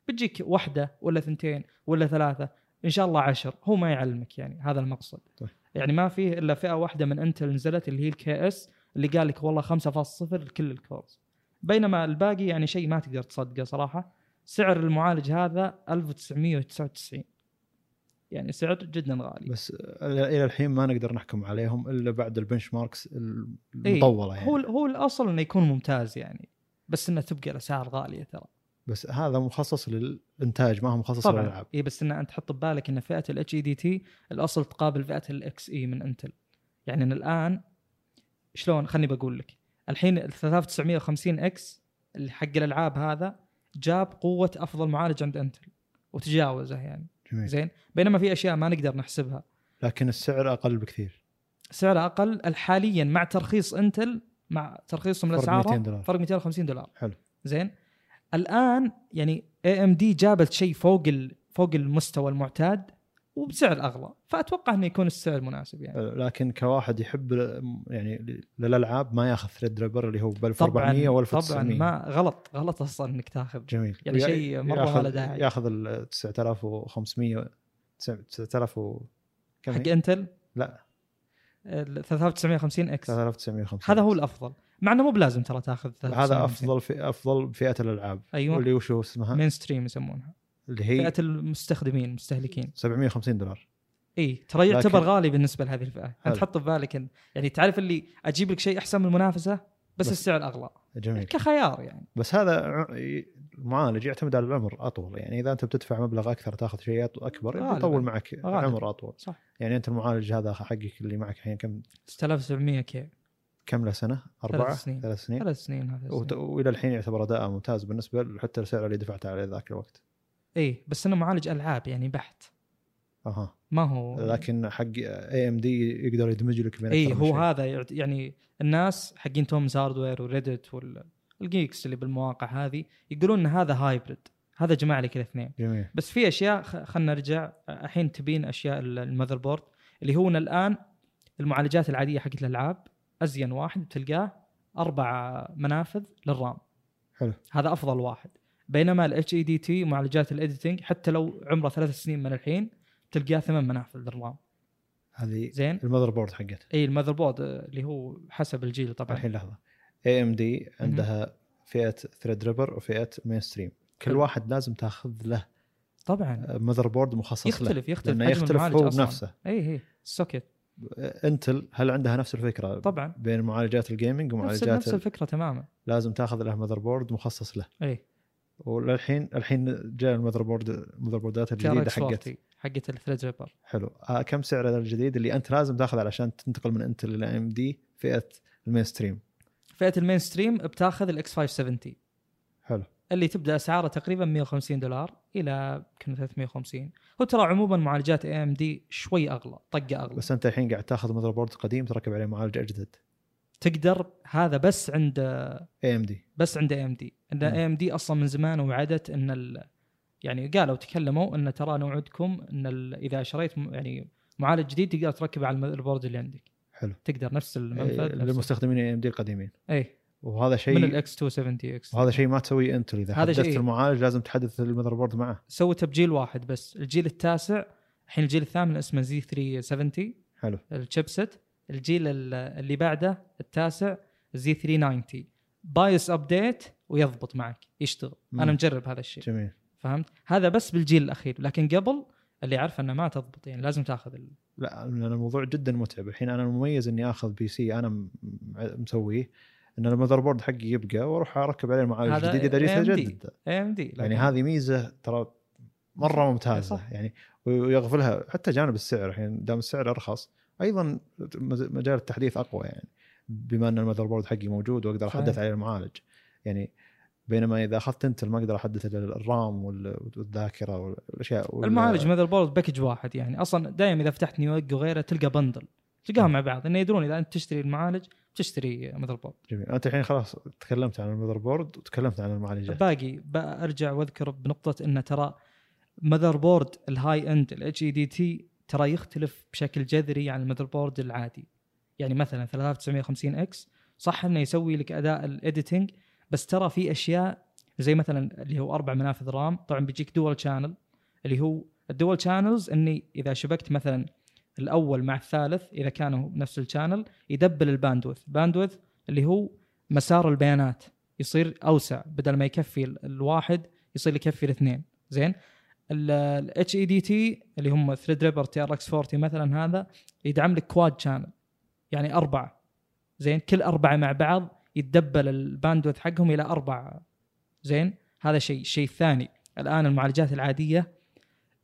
بتجيك واحدة ولا ثنتين ولا ثلاثة إن شاء الله عشر. هو ما يعلمك يعني هذا المقصد. طيب. يعني ما فيه إلا فئة واحدة من انتل نزلت اللي هي ال KS اللي قال لك والله 5.0 لكل ال cores. بينما الباقي يعني شيء ما تقدر تصدقه صراحة. سعر المعالج هذا 1999 يعني سعر جدا غالي. بس إلى الحين ما نقدر نحكم عليهم إلا بعد ال benchmarks المطولة يعني. هو هو الأصل إنه يكون ممتاز يعني. بس إنه تبقى الأسعار غالية ترى. بس هذا مخصص للإنتاج ما هو مخصص طبعا. للألعاب. إي بس إن أنت تحط ببالك إن فئة ال HEDT الأصل تقابل فئة ال XE من انتل يعني إن الآن شلون خلني بقول لك. الحين ال 3950 X اللي حق الألعاب هذا جاب قوة أفضل معالج عند انتل وتجاوزه يعني. جميل. زين؟ بينما في أشياء ما نقدر نحسبها. لكن السعر أقل بكثير. سعره أقل حاليا مع ترخيص انتل مع ترخيصهم فرق الأسعار 200 دولار. فرق 250 دولار. حلو. زين؟ الآن يعني AMD جابت شيء فوق. فوق المستوى المعتاد. وبسعر أغلى فأتوقع إنه يكون السعر مناسب يعني. لكن كواحد يحب يعني للألعاب ما ياخذ Threadripper اللي هو ب طبعا 1400 ولا طبعا 1900 ما غلط غلط أصلا إنك تاخذ. جميل. يعني شيء ياخذ- ما له داعي. ياخذ ال 9500 9000 و كم حق؟ إنتل؟ لا. ال 3950 X. 3950 هذا هو الأفضل. مع إنه مو بلازم ترى تاخذ هذا أفضل في أفضل فئة الألعاب. أيوه. واللي وش اسمها؟ مين ستريم يسمونها. اللي هي فئة المستخدمين المستهلكين. 750 دولار. إي ترى يعتبر لكن- غالي بالنسبة لهذه الفئة. أنت تحط في بالك إن يعني تعرف اللي أجيب لك شيء أحسن من المنافسة؟ بس, بس- السعر أغلى. جميل. كخيار يعني. بس هذا المعالج يعتمد على العمر أطول. يعني إذا أنت بتدفع مبلغ أكثر تأخذ شيء أكبر. يطول معك غالباً. عمر أطول. صح. يعني أنت المعالج هذا حقك اللي معك الحين كم؟ 6700 K. كم له سنة؟ أربعة؟ سنين. ثلاث سنين. ثلاث سنين وت- وإلى الحين يعتبر اداءه ممتاز بالنسبة حتى السعر اللي دفعته عليه ذاك الوقت. اي بس انه معالج ألعاب يعني بحت. أها. ما هو لكن حق AMD يقدر يدمج لك بين اي هو. هذا يعني الناس حقين Tom's Hardware و Reddit والجيكس اللي بالمواقع هذه يقولون إن هذا hybrid هذا جمع لك الاثنين جميل. بس في أشياء خ- خلنا نرجع الحين تبين أشياء ال- ال motherboard اللي هو الآن المعالجات العادية حقت الألعاب أزين واحد تلقاه أربع منافذ لل RAM. حلو. هذا أفضل واحد. بينما ال HEDT معالجات ال editing حتى لو عمره ثلاث سنين من الحين تلقاه ثمان منافذ لل RAM. هذه زين؟ ال motherboard حقته. اي ال motherboard آه، اللي هو حسب الجيل طبعا. الحين لحظة. AMD عندها فئة Threadripper وفئة mainstream كل حلو. واحد لازم تاخذ له طبعا. motherboard مخصص له. يختلف يختلف. لأنه حجم يختلف هو. بنفسه. اي اي ال socket انتل هل عندها نفس الفكرة طبعا. بين معالجات ال gaming نفس ومعالجات نفس ال- الفكرة تماما. لازم تاخذ له motherboard مخصص له. اي وللحين الحين جاء ال motherboard ال motherboard ات الجديده حقت 40 حقت ال Threadripper حلو. آه كم سعر هذا الجديد اللي أنت لازم تاخذ علشان تنتقل من انتل إلى AMD فئة ال mainstream فئه ال mainstream بتاخذ ال X 570 حلو. اللي تبدأ أسعاره تقريبا 150 دولار إلى يمكن 350 هو ترى عموما معالجات AMD شوي أغلى طقة أغلى. بس أنت الحين قاعد تأخذ motherboard قديم تركب عليه معالج أجدد. تقدر هذا بس عند اي ام دي بس عند اي ام دي إن. اي ام دي أصلا من زمان وعدت إن ال... يعني قالوا تكلموا إن ترى نوعدكم إن ال... إذا شريت م- يعني معالج جديد تقدر تركبه على ال motherboard اللي عندك. حلو. تقدر نفس المنفذ إيه، للمستخدمين AMD القديمين. اي وهذا من شيء ال X 270 X وهذا شيء ما تسويه انتل إذا هذا حدثت شيء- المعالج لازم تحدث ال motherboard معه. سوته بجيل واحد بس. الجيل التاسع الحين الجيل الثامن اسمه Z 370 حلو. ال chipset. الجيل ال- اللي بعده التاسع Z 390 BIOS update ويضبط معك يشتغل. مم. أنا مجرب هذا الشيء. جميل. فهمت؟ هذا بس بالجيل الأخير. لكن قبل اللي عارفه إنه ما تضبط يعني لازم تأخذ ال... لا الموضوع جدا متعب. الحين أنا المميز إني آخذ PC أنا مسويه إن ال motherboard حقي يبقى وأروح أركب عليه المعالج الجديد إذا جيت. أجدد. AMD يعني هذه ميزة ترى مرة ممتازة. صح. يعني ويغفلها حتى جانب السعر. الحين دام السعر أرخص أيضا مجال التحديث أقوى يعني بما أن ال motherboard حقي موجود وأقدر. أحدث عليه المعالج. يعني بينما إذا أخذت انتل ما أقدر احدث ال RAM وال- والذاكرة والأشياء وال- المعالج motherboard package واحد يعني. أصلا دائما إذا فتحت Newegg وغيره تلقى bundle تلقاهم مع بعض. إنه يدرون إذا أنت تشتري المعالج تشتري motherboard. جميل. أنت الحين خلاص تكلمت عن ال motherboard وتكلمت عن المعالجات. باقي برجع وأذكر بنقطة إن ترى motherboard ال high-end ال HEDT ترى يختلف بشكل جذري عن ال motherboard العادي. يعني مثلا 3950 X صح إنه يسوي لك أداء ال editing بس ترى في أشياء زي مثلا اللي هو أربع منافذ RAM طبعا بيجيك dual channel اللي هو ال dual channels إني إذا شبكت مثلا الأول مع الثالث إذا كانوا نفس ال channel يدبل ال bandwidth. bandwidth اللي هو مسار البيانات يصير أوسع بدل ما يكفي ال- الواحد يصير يكفي الاثنين. زين؟ ال HEDT اللي هم Threadripper TRX 40 مثلا هذا يدعم لك quad channel يعني أربعة. زين؟ كل أربعة مع بعض يتدبل ال bandwidth حقهم إلى أربع زين؟ هذا شيء الشيء الثاني الآن المعالجات العادية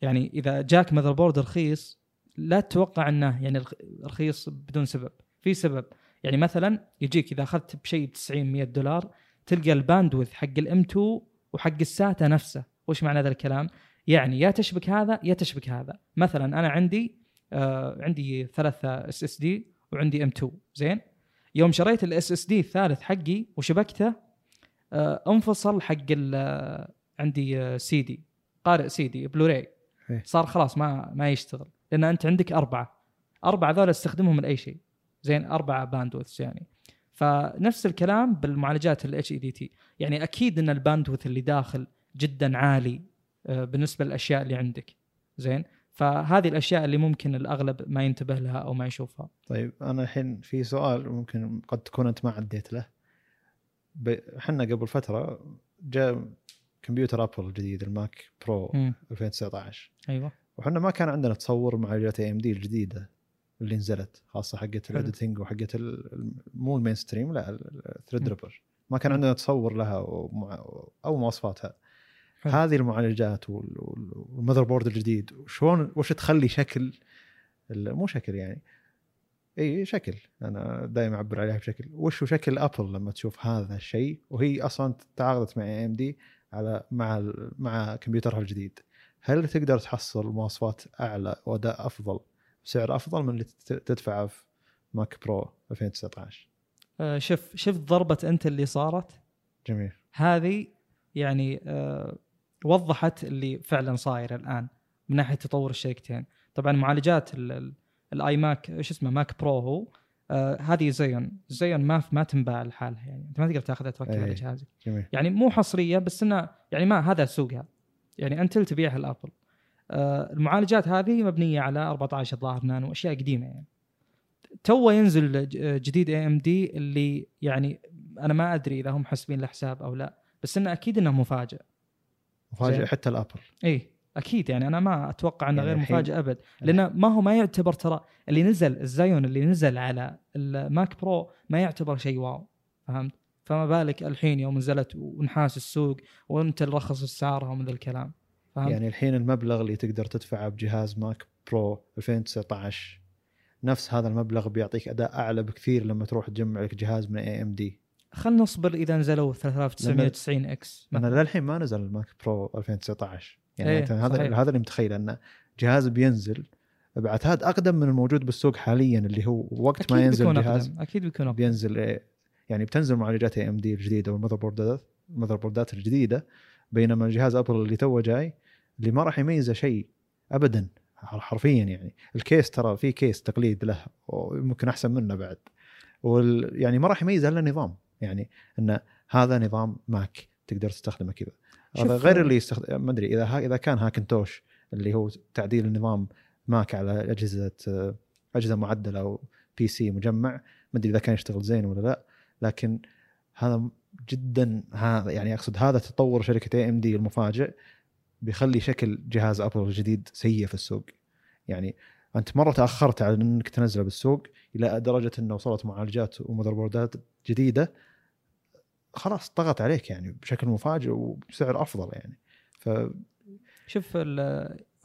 يعني إذا جاك motherboard رخيص لا تتوقع إنه يعني رخ- رخيص بدون سبب. في سبب. يعني مثلا يجيك إذا أخذت بشيء ب 90 100 دولار تلقى ال bandwidth حق ال M.2 وحق ال SATA نفسه. وش معنى هذا الكلام؟ يعني يا تشبك هذا يا تشبك هذا. مثلا أنا عندي آه عندي ثلاثة SSD وعندي M.2 زين؟ يوم شريت ال SSD الثالث حقي وشبكته آه انفصل حق ال- عندي سي دي قارئ CD Blu-ray. صار خلاص ما ما يشتغل. لأن أنت عندك أربعة. أربعة ذول استخدمهم لأي شيء. زين؟ أربعة bandwidth يعني. فنفس الكلام بالمعالجات ال HEDT يعني أكيد إن ال bandwidth اللي داخل جدا عالي. آه، بالنسبة للأشياء اللي عندك. زين؟ فهذه الأشياء اللي ممكن الأغلب ما ينتبه لها أو ما يشوفها. طيب أنا الحين في سؤال ممكن قد تكون أنت ما عديت له. إحنا قبل فترة جاء كمبيوتر Apple الجديد ال Mac Pro مم. 2019 أيوه. وحنا ما كان عندنا تصور معالجات AMD الجديدة اللي نزلت خاصة حقت حلو. ال editing وحقت مو ال mainstream لا ال Thread. ripper ما كان عندنا تصور لها أو مواصفاتها. حلو. هذه المعالجات وال- وال- وال motherboard الجديد شلون وش تخلي شكل مو شكل يعني إيه شكل. أنا دائما أعبر عليها بشكل. وش شكل Apple لما تشوف هذا الشيء؟ وهي أصلا تعاقدت مع AMD على مع مع كمبيوترها الجديد. هل تقدر تحصل مواصفات أعلى وأداء أفضل؟ بسعر أفضل من اللي تدفعه في ماك برو 2019 آه، شوف شفت ضربة أنت اللي صارت. جميل. هذه يعني آه، وضحت اللي فعلا صاير الآن من ناحية تطور الشركتين. طبعا معالجات ال- ال- الآي ماك إيش اسمه ماك برو هو. آه هذه زيون. زيون ما ما تنباع لحالها يعني. أنت ما تقدر تأخذها توكل إيه. على جهازك. جميل. يعني مو حصرية بس إنه يعني ما هذا سوقها. يعني أنتل تبيعها الابل آه المعالجات هذه مبنية على 14 ظاهر نانو أشياء قديمة يعني. تو ينزل جديد AMD اللي يعني أنا ما أدري إذا هم حاسبين له حساب أو لا بس إنه أكيد إنه مفاجئ. مفاجئ زين. حتى ال Apple. اي أكيد يعني أنا ما أتوقع إنه يعني غير مفاجئ أبد. لأنه ما هو ما يعتبر ترى اللي نزل ال Xeon اللي نزل على ال Mac Pro ما يعتبر شيء wow فهمت؟ فما بالك الحين يوم نزلت ونحاس السوق وأنت رخص اسعارها ومن ذا الكلام فهمت؟ يعني الحين المبلغ اللي تقدر تدفعه بجهاز Mac Pro 2019 نفس هذا المبلغ بيعطيك أداء أعلى بكثير لما تروح تجمع لك جهاز من AMD خلينا نصبر إذا نزلوا 3990 X. أنا للحين ما نزل ال Mac Pro 2019 يعني أنت هذا صحيح. هذا اللي متخيل إن جهاز بينزل بعتاد أقدم من الموجود بالسوق حاليا اللي هو وقت ما ينزل بيكون الجهاز أقدم أكيد بيكون أقدم. بينزل إيه، يعني بتنزل معالجات AMD الجديدة وال motherboard ات ال motherboard ات الجديدة بينما الجهاز Apple اللي توه جاي اللي ما راح يميزه شيء ابدا حرفيا يعني. ال case ترى في case تقليد له وممكن أحسن منه بعد. وال يعني ما راح يميزه إلا النظام يعني إن هذا نظام Mac تقدر تستخدمه كذا. هذا غير اللي يستخدم ما أدري إذا ها إذا كان Hackintosh اللي هو تعديل النظام Mac على أجهزة أجهزة معدلة أو PC مجمع ما أدري إذا كان يشتغل زين ولا لا لكن هذا جدا هذا يعني أقصد هذا تطور شركة AMD المفاجئ بيخلي شكل جهاز Apple الجديد سيء في السوق. يعني أنت مرة تأخرت على إنك تنزله بالسوق إلى درجة إنه وصلت معالجات و motherboard ات جديدة خلاص طغت عليك يعني بشكل مفاجئ وبسعر أفضل يعني. ف شوف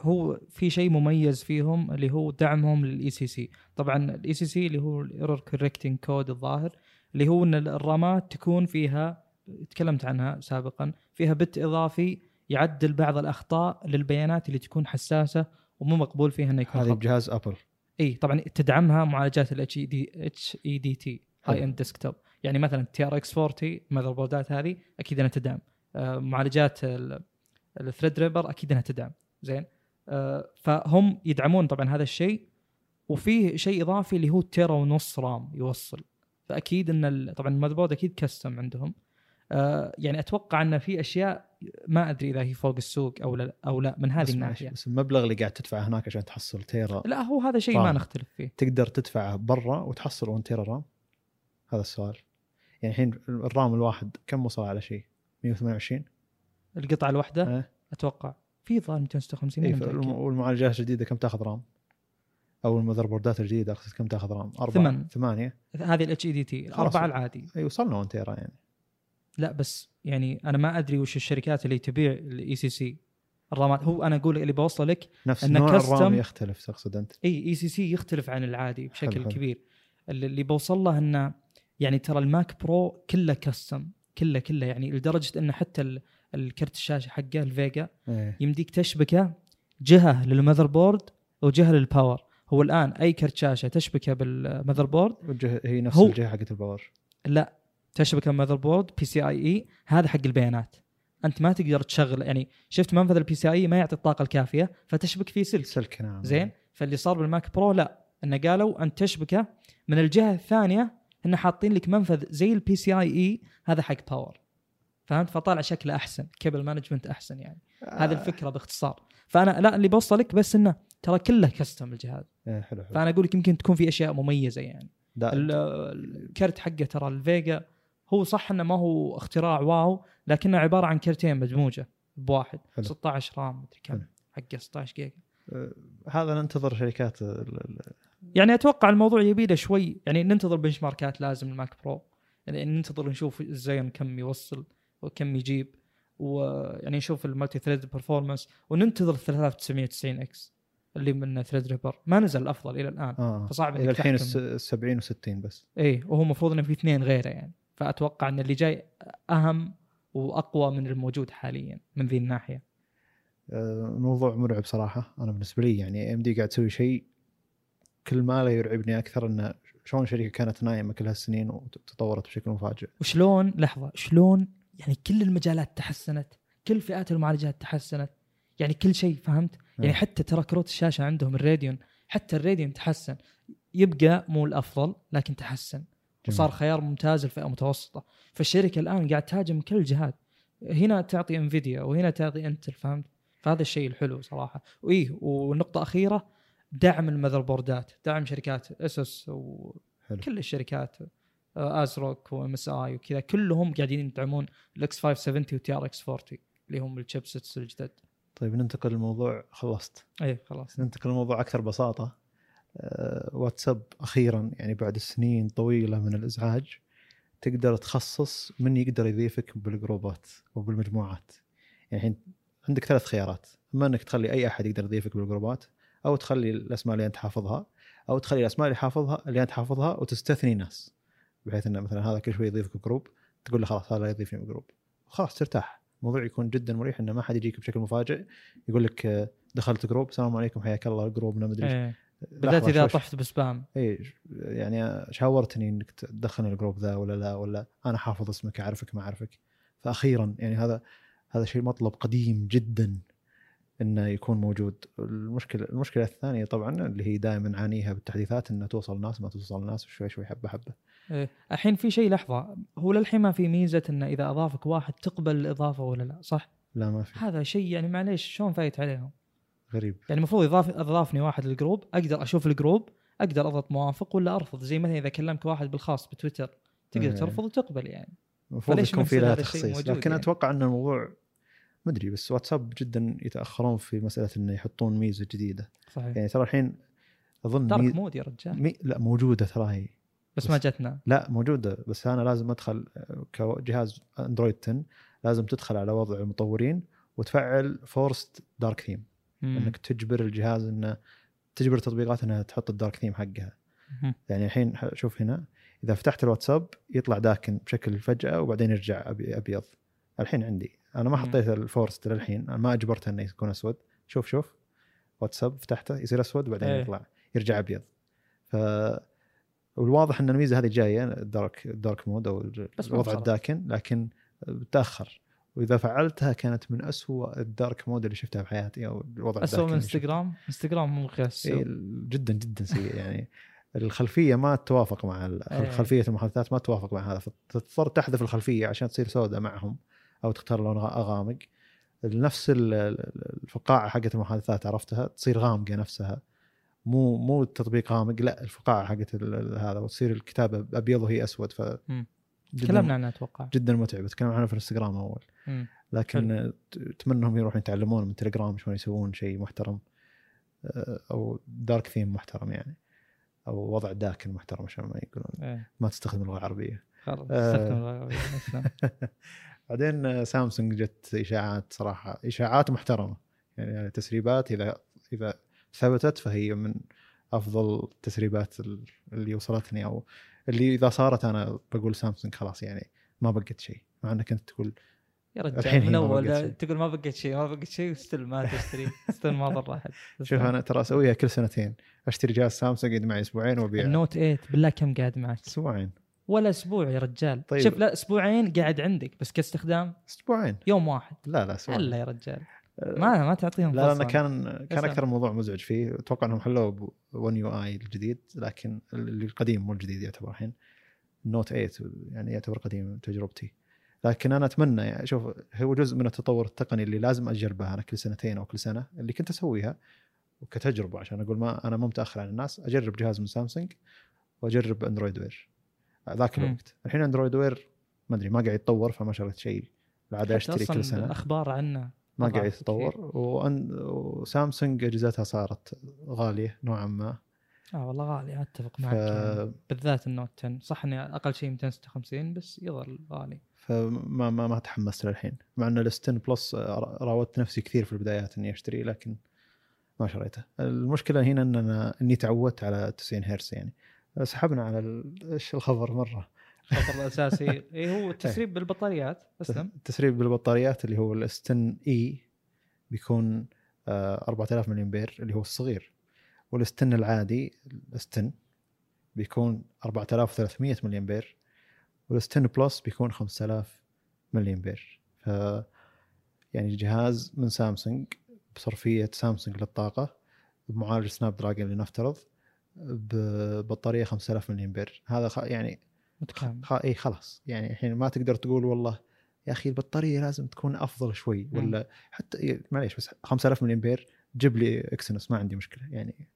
هو في شيء مميز فيهم اللي هو دعمهم لل ECC. طبعا ال ECC اللي هو ال error correcting code الظاهر اللي هو إن ال RAM ات تكون فيها تكلمت عنها سابقا فيها bit إضافي يعدل بعض الأخطاء للبيانات اللي تكون حساسة ومو مقبول فيها إنه يكون هذه. بجهاز Apple. إي طبعا تدعمها معالجات الاتش اي دي اتش اي دي تي. هاي اند ديسكتوب يعني مثلا TRX 40 motherboard ات هذه أكيد إنها تدعم. آه، معالجات ال Threadripper أكيد إنها تدعم. زين؟ آه، فهم يدعمون طبعا هذا الشيء وفيه شيء إضافي اللي هو تيرا ونص رام يوصل. فأكيد إن طبعا المذر بورد أكيد كستم عندهم. آه، يعني أتوقع إن في أشياء ما أدري إذا هي فوق السوق أو لا أو لا من هذه الناحية بس المبلغ اللي قاعد تدفعه هناك عشان تحصل تيرا لا هو هذا شيء ما. نختلف فيه تقدر تدفعه برا وتحصل 1 تيرا رام هذا السؤال يعني الحين الرام الواحد كم وصل على شيء 128 القطعة الواحدة أه؟ أتوقع في ظاهر 256 إيه أنا فالم- متأكد. والمعالجات الجديدة كم تاخذ رام؟ أو ال motherboardات الجديدة أقصد كم تاخذ رام؟ أربعة ثمان. ثمانية هذه ال HEDT. الأربعة العادي اي وصلنا 1 تيرا يعني لا بس يعني أنا ما أدري وش الشركات اللي تبيع ال ECC الرامات هو أنا أقول اللي بوصله لك نفس إن نوع الرام يختلف تقصد أنت؟ إي ECC يختلف عن العادي بشكل حلو، حلو. كبير. اللي بوصل له إنه يعني ترى الماك برو كله custom كله كله. يعني لدرجة إنه حتى ال- الكرت الشاشة حقه الفيجا إيه. يمديك تشبكه جهة لل motherboard وجهة لل power هو الآن أي كرت شاشة تشبكه بال motherboard هي نفس الجهة حقت ال power لا تشبكه ماذر بورد بي سي اي اي هذا حق البيانات. أنت ما تقدر تشغل يعني شفت منفذ ال PCI ما يعطي الطاقة الكافية فتشبك فيه سلك. سلك نعم. زين؟ فاللي صار بالماك برو لا إنه قالوا انت تشبكه من الجهة الثانية إنه حاطين لك منفذ زي ال PCIe هذا حق power فهمت؟ فطالع شكله أحسن cable management أحسن يعني. هذه آه. الفكرة باختصار. فأنا لا اللي بوصلك بس إنه ترى كله custom الجهاز. إيه حلو حلو. فأنا أقول لك يمكن تكون في أشياء مميزة يعني. الكرت حقه ترى الفيجا هو صح إنه ما هو اختراع wow لكنه عبارة عن كرتين مدموجة بواحد. حلو. 16 رام مدري كم. حقه 16 جيجا. آه، هذا ننتظر شركات يعني أتوقع الموضوع يبي له شوي يعني ننتظر benchmarkات لازم الماك برو. يعني ننتظر نشوف ال Xeon كم يوصل وكم يجيب ويعني نشوف ال multi-thread performance وننتظر 3990X اللي من Threadripper ما نزل الافضل إلى الآن آه. فصعب إلى الحين تحكم. الس- 70 و60 بس. إيه وهو المفروض إنه في اثنين غيره يعني. فأتوقع أن اللي جاي أهم وأقوى من الموجود حاليا من ذي الناحية. آه، موضوع مرعب صراحة. أنا بالنسبة لي يعني ام دي قاعد تسوي شيء كل ما لا يرعبني أكثر انه شلون شركة كانت نايمة كل هالسنين وتطورت بشكل مفاجئ. وشلون لحظة. شلون؟ يعني كل المجالات تحسنت كل فئات المعالجات تحسنت. يعني كل شيء فهمت؟ يعني آه. حتى ترى كروت الشاشة عندهم الراديون حتى الراديون تحسن. يبقى مو الأفضل لكن تحسن. وصار خيار ممتاز لفئه متوسطه فالشركة الآن قاعد تهاجم كل الجهات هنا تعطي انفيديا وهنا تعطي انتل فهمت؟ فهذا الشيء الحلو صراحة. وإيه ونقطة أخيرة دعم ال motherboardات دعم شركات حلو. وكل الشركات ASRock و MSI وكذا كلهم قاعدين يدعمون ال X570 وال TRX40 اللي هم ال chipsets الجدد. طيب ننتقل للموضوع خلصت. إيه خلاص. ننتقل للموضوع أكثر بساطة. واتساب أخيرا يعني بعد سنين طويلة من الإزعاج تقدر تخصص من يقدر يضيفك بالجروبات وبالمجموعات. يعني الحين عندك ثلاث خيارات. أما إنك تخلي أي أحد يقدر يضيفك بالجروبات أو تخلي الأسماء اللي أنت حافظها أو تخلي الأسماء اللي حافظها اللي أنت حافظها وتستثني ناس. بحيث انه مثلا هذا كل شوي يضيفك جروب تقول له خلاص هذا يضيفني بجروب. خلاص ترتاح. الموضوع يكون جدا مريح انه ما حد يجيك بشكل مفاجئ يقول لك دخلت جروب السلام عليكم حياك الله جروبنا مدري بالذات إذا طحت ب spam إي يعني شاورتني إنك تدخلني الجروب ذا ولا لا ولا أنا حافظ اسمك أعرفك ما أعرفك فاخيرا يعني هذا هذا شيء مطلب قديم جدا إنه يكون موجود المشكلة المشكلة الثانية طبعا اللي هي دائما نعانيها بالتحديثات إنه توصل الناس ما توصل الناس شوي شوي حبة حبة إيه. الحين في شيء لحظة هو للحين ما في ميزة إنه إذا أضافك واحد تقبل الإضافة ولا لا صح؟ لا ما في هذا شيء يعني معليش شلون فايت عليهم؟ غريب. يعني المفروض يضاف إضافني واحد للجروب أقدر أشوف الجروب أقدر أضغط موافق ولا أرفض؟ زي مثلا إذا كلمك واحد بالخاص بتويتر تقدر إيه. ترفض وتقبل يعني. المفروض يكون في لها تخصيص لكن يعني؟ أتوقع إن الموضوع ما أدري بس واتساب جدا يتأخرون في مسألة إنه يحطون ميزة جديدة. صحيح. يعني ترى الحين أظن dark ميز... mode يا رجال. مي... لا موجودة ترى هي بس ما جتنا. لا موجودة بس أنا لازم أدخل كجهاز اندرويد 10 لازم تدخل على وضع المطورين وتفعل forced dark theme مم. إنك تجبر الجهاز إنه تجبر التطبيقات إنها تحط ال dark theme حقها مم. يعني الحين شوف هنا إذا فتحت الواتساب يطلع داكن بشكل فجأة وبعدين يرجع أبيض الحين عندي أنا ما. حطيت ال forced للحين أنا ما أجبرته إنه يكون أسود شوف شوف واتساب فتحته يصير أسود وبعدين إيه. يطلع يرجع أبيض ف والواضح إن الميزة هذه جاية ال dark ال dark mode أو الوضع. الداكن لكن بتاخر وإذا فعلتها كانت من أسوأ الدارك مود اللي شفتها بحياتي أو الوضع اسوء من. إنستغرام؟ إنستغرام مو مقياس. إيه، جدا جدا سيء. يعني الخلفية ما تتوافق مع إيه. خلفيه المحادثات ما تتوافق مع هذا. فتضطر تحذف الخلفية عشان تصير سوداء معهم أو تختار لون غامق. نفس ال- ال- الفقاعة حقت المحادثات عرفتها. تصير غامقة نفسها. مو مو التطبيق غامق. لا الفقاعة حقت هذا. وتصير الكتابة أبيض وهي أسود. ف تكلمنا عنها أتوقع. جدا متعب. تكلمنا عنها في الإنستغرام أول. مم. لكن أتمنى انهم يروحون يتعلمون من تليجرام شلون يسوون شيء محترم. آه، أو دارك ثيم محترم يعني. أو وضع داكن محترم عشان ما يقولون. إيه. ما تستخدم اللغة العربية. خلاص آه. استخدم اللغة العربية. نعم. بعدين آه، سامسونج جت إشاعات صراحة. إشاعات محترمة. يعني تسريبات إذا إذا ثبتت فهي من أفضل تسريبات ال- اللي وصلتني. أو اللي إذا صارت أنا بقول سامسونج خلاص يعني ما بقت شيء مع إنك أنت تقول يا رجال الحين من بقت أول. تقول ما بقيت شيء ما بقيت شيء وستيل ما تشتري ستيل ما ضر احد شوف أنا ترى أسويها كل سنتين أشتري جهاز سامسونج يقعد معي أسبوعين وابيعه النوت 8 بالله كم قاعد معك؟ أسبوعين. ولا أسبوع يا رجال. طيب. شوف لا أسبوعين قاعد عندك بس كاستخدام أسبوعين. يوم واحد. لا لا أسبوعين. هلا يا رجال. ما ما تعطيهم لا فرصة. لأن كان كان. أكثر موضوع مزعج فيه. أتوقع إنهم حلوة ب 1 يو اي الجديد لكن اللي القديم مو الجديد يعتبر الحين. ال Note 8 يعني يعتبر قديم تجربتي. لكن أنا أتمنى يعني شوف هو جزء من التطور التقني اللي لازم أجربه أنا كل سنتين أو كل سنة اللي كنت أسويها وكتجربة عشان أقول ما أنا مو متأخر عن الناس. أجرب جهاز من سامسونج وأجرب Android Wear ذاك. الوقت. الحين Android Wear ما أدري ما قاعد يتطور فما شريت شيء. العاده أشتري كل سنة. الأخبار عنه ما قاعد. يتطور. وأن... وسامسونج اجهزتها صارت غالية نوعا ما. آه والله غالي أتفق ف... معك. يعني. بالذات ال Note 10 صح إني أقل شيء 256 بس يظل غالي. فما ما ما تحمست للحين. مع إن ال S10 Plus راودت نفسي كثير في البدايات إني أشتري لكن ما شريته. المشكلة هنا إن أنا إني تعودت على 90 هرتز يعني. سحبنا على إيش الخبر مرة. الخطر الأساسي. اي هو التسريب بالبطاريات أسلم. التسريب بالبطاريات اللي هو الاستن اي بيكون آه، 4000 ملي امبير اللي هو الصغير. وال S10 العادي ال S10 بيكون 4300 ملي امبير وال S10 Plus بيكون 5000 ملي امبير ف يعني جهاز من سامسونج بصرفية سامسونج للطاقة بمعالج Snapdragon لنفترض ببطارية 5000 ملي امبير هذا. يعني متكامل خ... اي خلاص. يعني الحين ما تقدر تقول والله يا أخي البطارية لازم تكون أفضل شوي ولا حتى إيه، معليش بس 5000 ملي إمبير جيب لي Exynos ما عندي مشكلة. يعني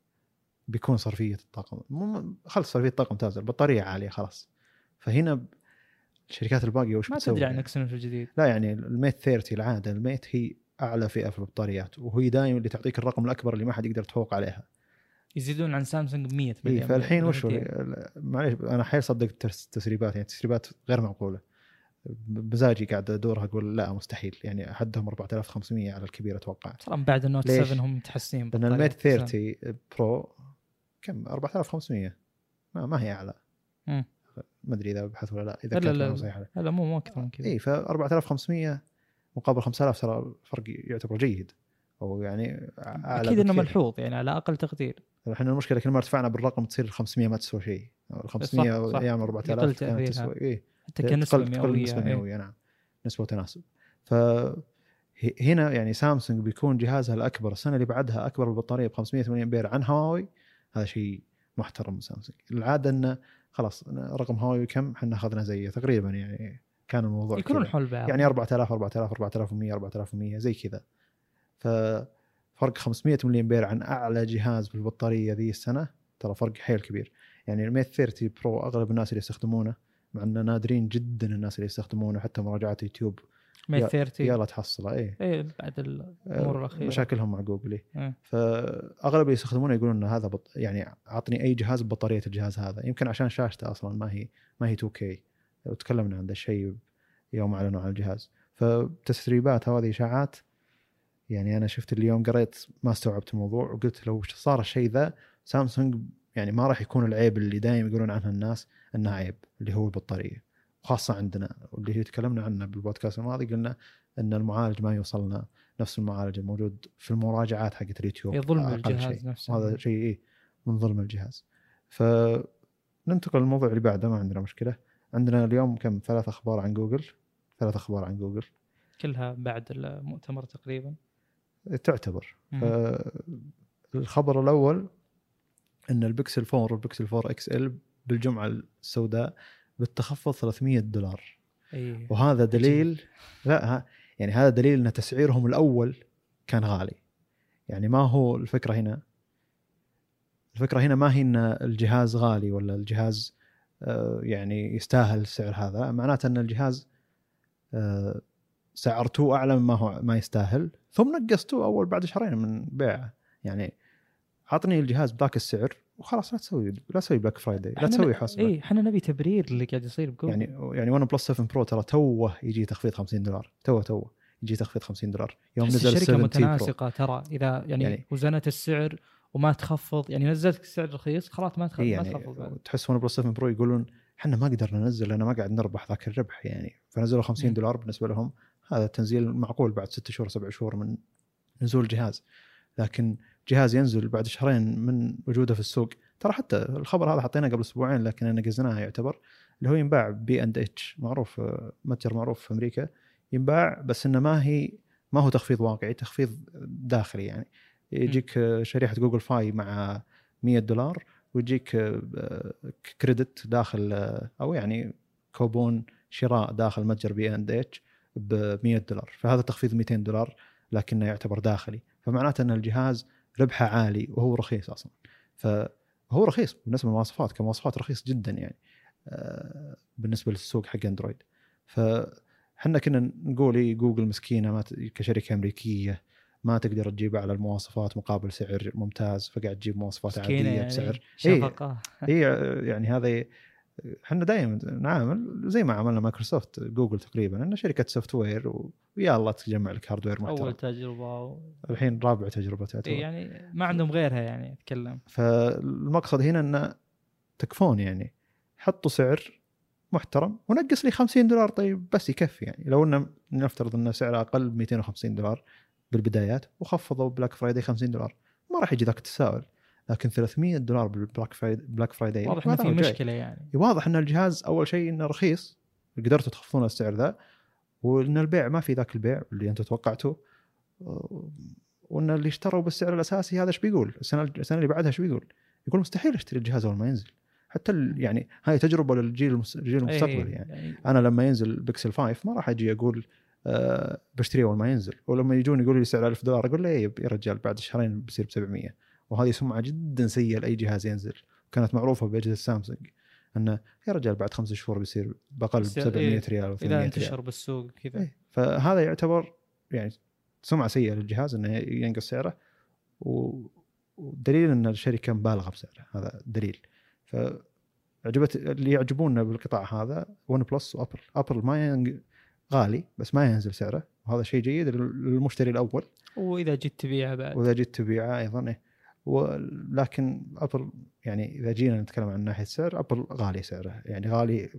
بيكون صرفية الطاقه مو خلص صرفية الطاقه ممتازه البطارية عالية خلاص. فهنا الشركات الباقية وش ما بتسوي تدري عن يعني؟ Exynos الجديد. لا يعني ال Mate 30 العادة ال Mate هي أعلى فئة في البطاريات وهي دائما اللي تعطيك الرقم الأكبر اللي ما حد يقدر يتفوق عليها. يزيدون عن سامسونج ب 100 اي مليون فالحين وش هو؟ 200. معليش أنا حيل صدق التس- التسريبات يعني تسريبات غير معقولة بمزاجي قاعد أدورها أقول لا مستحيل يعني حدهم 4500 على الكبير أتوقع ترى من بعد ال Note ليش؟ 7 هم متحسنين لأن ال Mate بطاريات. 30 Pro كم 4500 ما, ما هي أعلى. ما أدري إذا بحث ولا لا إذا لا لا صحيحة لا لا مو مو أكثر من كذا اي ف 4500 مقابل 5000 ترى الفرق يعتبر جيد أو يعني أعلى أكيد إنه. ملحوظ يعني على أقل تقدير إحنا المشكلة كل ما ارتفعنا بالرقم تصير ال 500 ما تسوى شيء. ال 500 صح. أيام يقل 4000 كانت تأثيرها. تسوى اي حتى كنسبة تقل- تقل النسبة مئوية نعم. نسبة وتناسب ف هنا يعني سامسونج بيكون جهازها الأكبر السنة اللي بعدها أكبر بالبطارية ب 500 ملي امبير عن هواوي هذا شيء محترم من سامسونج. العادة إنه خلاص رقم هواوي كم؟ إحنا أخذنا زيه تقريبا يعني كان الموضوع يكونون. حول بعض. يعني 4000 4000 4100 4100 زي كذا. ففرق 500 ملي امبير عن أعلى جهاز بالبطارية ذي السنة. ترى فرق حيل كبير. يعني ال Mate 30 Pro أغلب الناس اللي يستخدمونه مع إنه نادرين جدا الناس اللي يستخدمونه حتى مراجعات يوتيوب. Mate يا- 30 يلا تحصله. إيه. إيه بعد الأمور الأخيرة. مشاكلهم مع جوجل إيه. إيه. فأغلب اللي يستخدمونه يقولون إن هذا بط... يعني اعطني أي جهاز ببطاريه الجهاز هذا. يمكن عشان شاشته أصلا ما هي ما هي 2K وتكلمنا عن ذا الشيء يوم أعلنوا عن الجهاز. فتسريبات هذه إشاعات يعني أنا شفت اليوم قريت ما استوعبت الموضوع وقلت لو صار الشيء ذا سامسونج يعني ما راح يكون العيب اللي دائما يقولون عنها الناس انه عيب اللي هو البطارية. خاصة عندنا واللي هي تكلمنا عنه بالبودكاست الماضي قلنا إن المعالج ما يوصلنا نفس المعالج الموجود في المراجعات حقت اليوتيوب ظلم الجهاز شيء. نفسه. هذا شيء إيه من ظلم الجهاز. فننتقل للموضوع اللي بعده ما عندنا مشكلة. عندنا اليوم كم؟ ثلاث أخبار عن جوجل. ثلاث أخبار عن جوجل. كلها بعد المؤتمر تقريبا. تعتبر. الخبر الأول إن البكسل 4 والبكسل 4 XL بالجمعة السوداء بالتخفض 300 دولار. اي وهذا دليل لا يعني هذا دليل إن تسعيرهم الأول كان غالي. يعني ما هو الفكرة هنا؟ الفكرة هنا ما هي إن الجهاز غالي ولا الجهاز آه، يعني يستاهل السعر هذا. معناته إن الجهاز آه، سعرتوه أعلى مما هو ما يستاهل. ثم نقصتوه أول بعد شهرين من بيعه. يعني عطني الجهاز بذاك السعر وخلاص لا تسوي لا تسوي Black Friday لا تسوي حسبه اي إحنا نبي تبرير اللي قاعد يصير بجوجل يعني يعني OnePlus 7 Pro ترى توه يجي تخفيض 50 دولار. توه توه يجي تخفيض 50 دولار. يوم نزل الشركة 7T Pro متناسقة ترى. إذا يعني, يعني- يعني وزنت السعر وما تخفض يعني نزلت السعر رخيص خلاص ما تخفض إيه ما يعني تخفض بعد. تحس OnePlus 7 Pro يقولون إحنا ما قدرنا ننزل لأن ما قاعد نربح ذاك الربح يعني. فنزلوا 50 مم. دولار بالنسبة لهم. هذا تنزيل معقول بعد ست شهور سبع شهور من نزول الجهاز لكن جهاز ينزل بعد شهرين من وجوده في السوق. ترى حتى الخبر هذا حطيناه قبل أسبوعين لكن نقزناه يعتبر اللي هو ينباع بي اند اتش معروف آه، متجر معروف في أمريكا. ينباع بس إنه ما هي ما هو تخفيض واقعي تخفيض داخلي يعني. يجيك آه، شريحة Google Fi مع 100 دولار ويجيك آه، credit داخل آه، أو يعني كوبون شراء داخل متجر بي اند اتش ب 100 دولار فهذا تخفيض 200 دولار لكنه يعتبر داخلي فمعناته أن الجهاز ربحه عالي وهو رخيص أصلا. فهو رخيص بالنسبة للمواصفات كمواصفات رخيص جدا يعني آه، بالنسبة للسوق حق أندرويد. فحنا كنا نقول إيه جوجل مسكينة ما ت- كشركة أمريكية ما تقدر تجيب على المواصفات مقابل سعر ممتاز فقاعد تجيب مواصفات عادية يعني بسعر. إيه. شفقه هي يعني هذا إحنا دائما نعامل زي ما عملنا مايكروسوفت جوجل تقريبا إنه شركة software ويا الله تجمع لك hardware محترم. أول تجربة و... الحين رابع تجربة تعتبر. إيه يعني ما عندهم غيرها يعني أتكلم. فالمقصد هنا ان تكفون يعني حطوا سعر محترم ونقص لي 50 دولار طيب بس يكفي يعني. لو إنه نفترض إن سعره أقل ب 250 دولار بالبدايات وخفضوا Black Friday 50 دولار ما راح يجي ذاك التساؤل. لكن 300 دولار بال Black Friday Black Friday واضح إنه في. مشكلة يعني. واضح إن الجهاز أول شيء إنه رخيص قدرتوا تخفضون السعر ذا وإن البيع ما في ذاك البيع اللي أنتم توقعتوه. وإن اللي اشتروا بالسعر الأساسي هذا إيش بيقول؟ السنة السنة اللي بعدها إيش بيقول؟ يقول مستحيل اشتري الجهاز أول ما ينزل. حتى يعني هاي تجربة للجيل الجيل إيه يعني. يعني أنا لما ينزل بيكسل 5 ما راح أجي أقول أه بشتريه أول ما ينزل. ولما يجون يقولوا لي سعر 1000 دولار أقول له إيه يا رجال بعد شهرين بيصير ب 700 وهذه سمعة جدا سيئة لأي جهاز ينزل. كانت معروفة بأجهزة سامسونج انه يا رجال بعد خمسة شهور بيصير بأقل ب بس- 700 إيه، ريال أو 800 إذا ريال انتشر بالسوق كذا. إيه. فهذا يعتبر يعني سمعة سيئة للجهاز إنه ينقص سعره و- ودليل إن الشركة مبالغة بسعره هذا دليل. فعجبت اللي يعجبونا بالقطاع هذا OnePlus وابل أبل. ما ين... غالي بس ما ينزل سعره. وهذا شيء جيد للمشتري الأول. وإذا جيت تبيعها بعد. وإذا جيت تبيعه أيضا إيه. ولكن أبل يعني إذا جينا نتكلم عن ناحية سعر أبل غالي سعره. يعني غالي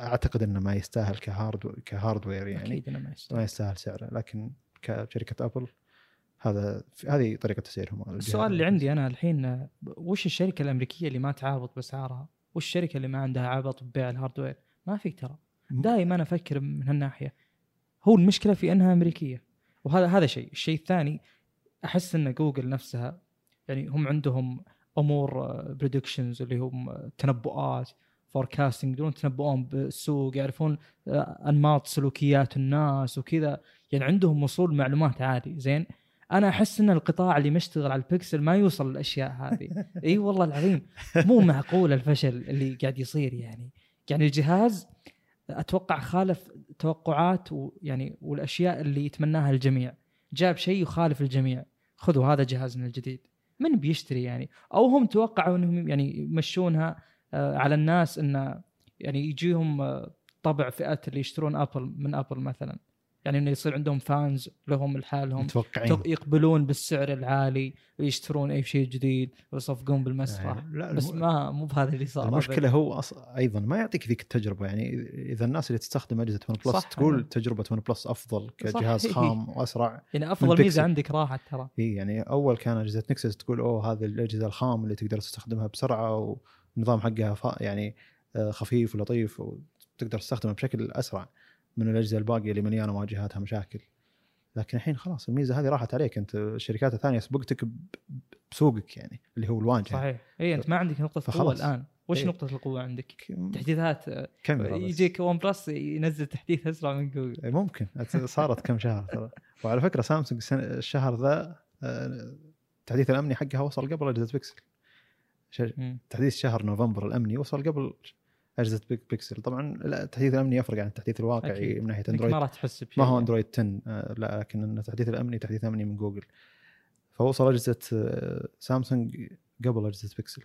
أعتقد إنه ما يستاهل ك hard ك hardware يعني. أكيد إنه ما ما يستاهل يستاهل سعره. لكن كشركة أبل هذا هذه طريقة تسعيرهم. السؤال. اللي عندي أنا الحين وش الشركة الأمريكية اللي ما تعابط بأسعارها؟ وش الشركة اللي ما عندها عبط ببيع ال hardware؟ ما في ترى. دائما أفكر من هالناحية. هو المشكلة في إنها أمريكية. وهذا هذا شيء، الشيء الثاني أحس إن جوجل نفسها يعني هم عندهم أمور predictions اللي هم آه، تنبؤات forecasting يقدرون يتنبؤون بالسوق يعرفون آه، أنماط سلوكيات الناس وكذا. يعني عندهم وصول معلومات عالي زين؟ أنا أحس إن القطاع اللي مشتغل على البكسل ما يوصل للأشياء هذه. إي والله العظيم. مو معقول الفشل اللي قاعد يصير يعني. يعني الجهاز أتوقع خالف توقعات ويعني والأشياء اللي يتمناها الجميع. جاب شيء يخالف الجميع. خذوا هذا جهازنا الجديد. من بيشتري يعني؟ أو هم توقعوا إنهم يعني يمشونها آه، على الناس انه يعني يجيهم آه، طبع فئه اللي يشترون Apple من Apple مثلا. يعني إنه يصير عندهم fans لهم لحالهم. متوقعين. يقبلون بالسعر العالي ويشترون أي شيء جديد ويصفقون بالمسرح. يعني لا بس الم- ما مو بهذا اللي صار المشكلة هو أص... أيضا ما يعطيك ذيك التجربة. يعني اذا الناس اللي تستخدم أجهزة OnePlus. تقول تجربة OnePlus أفضل كجهاز صح. خام وأسرع. يعني أفضل ميزة. عندك راحت ترى. اي يعني أول كان أجهزة Nexus تقول أوه هذه الأجهزة الخام اللي تقدر تستخدمها بسرعة والنظام حقها ف... يعني آه، خفيف ولطيف وتقدر تستخدمها بشكل أسرع. من الأجهزة الباقية اللي مليانه واجهاتها مشاكل. لكن الحين خلاص الميزة هذه راحت عليك. أنت الشركات الثانية سبقتك بسوقك يعني اللي هو الواجهة. صحيح. إي أنت ما عندك نقطة قوة. الآن. وش إيه. نقطة القوة عندك؟ تحديثات آه، كاميرا. يجيك OnePlus ينزل تحديث أسرع من جوجل. ممكن. صارت كم شهر ترى. وعلى فكرة سامسونج الشهر ذا آه، التحديث الأمني حقها وصل قبل أجهزة بيكسل. تحديث شهر نوفمبر الأمني وصل قبل أجهزة Pix- Pixel. طبعا لا التحديث الأمني يفرق عن التحديث الواقعي أكيد. من ناحية أندرويد. ما راح تحس بشيء ما هو يعني. أندرويد 10 آه، لا لكن التحديث الأمني تحديث أمني من جوجل. فوصل أجهزة آه، سامسونج قبل أجهزة بيكسل.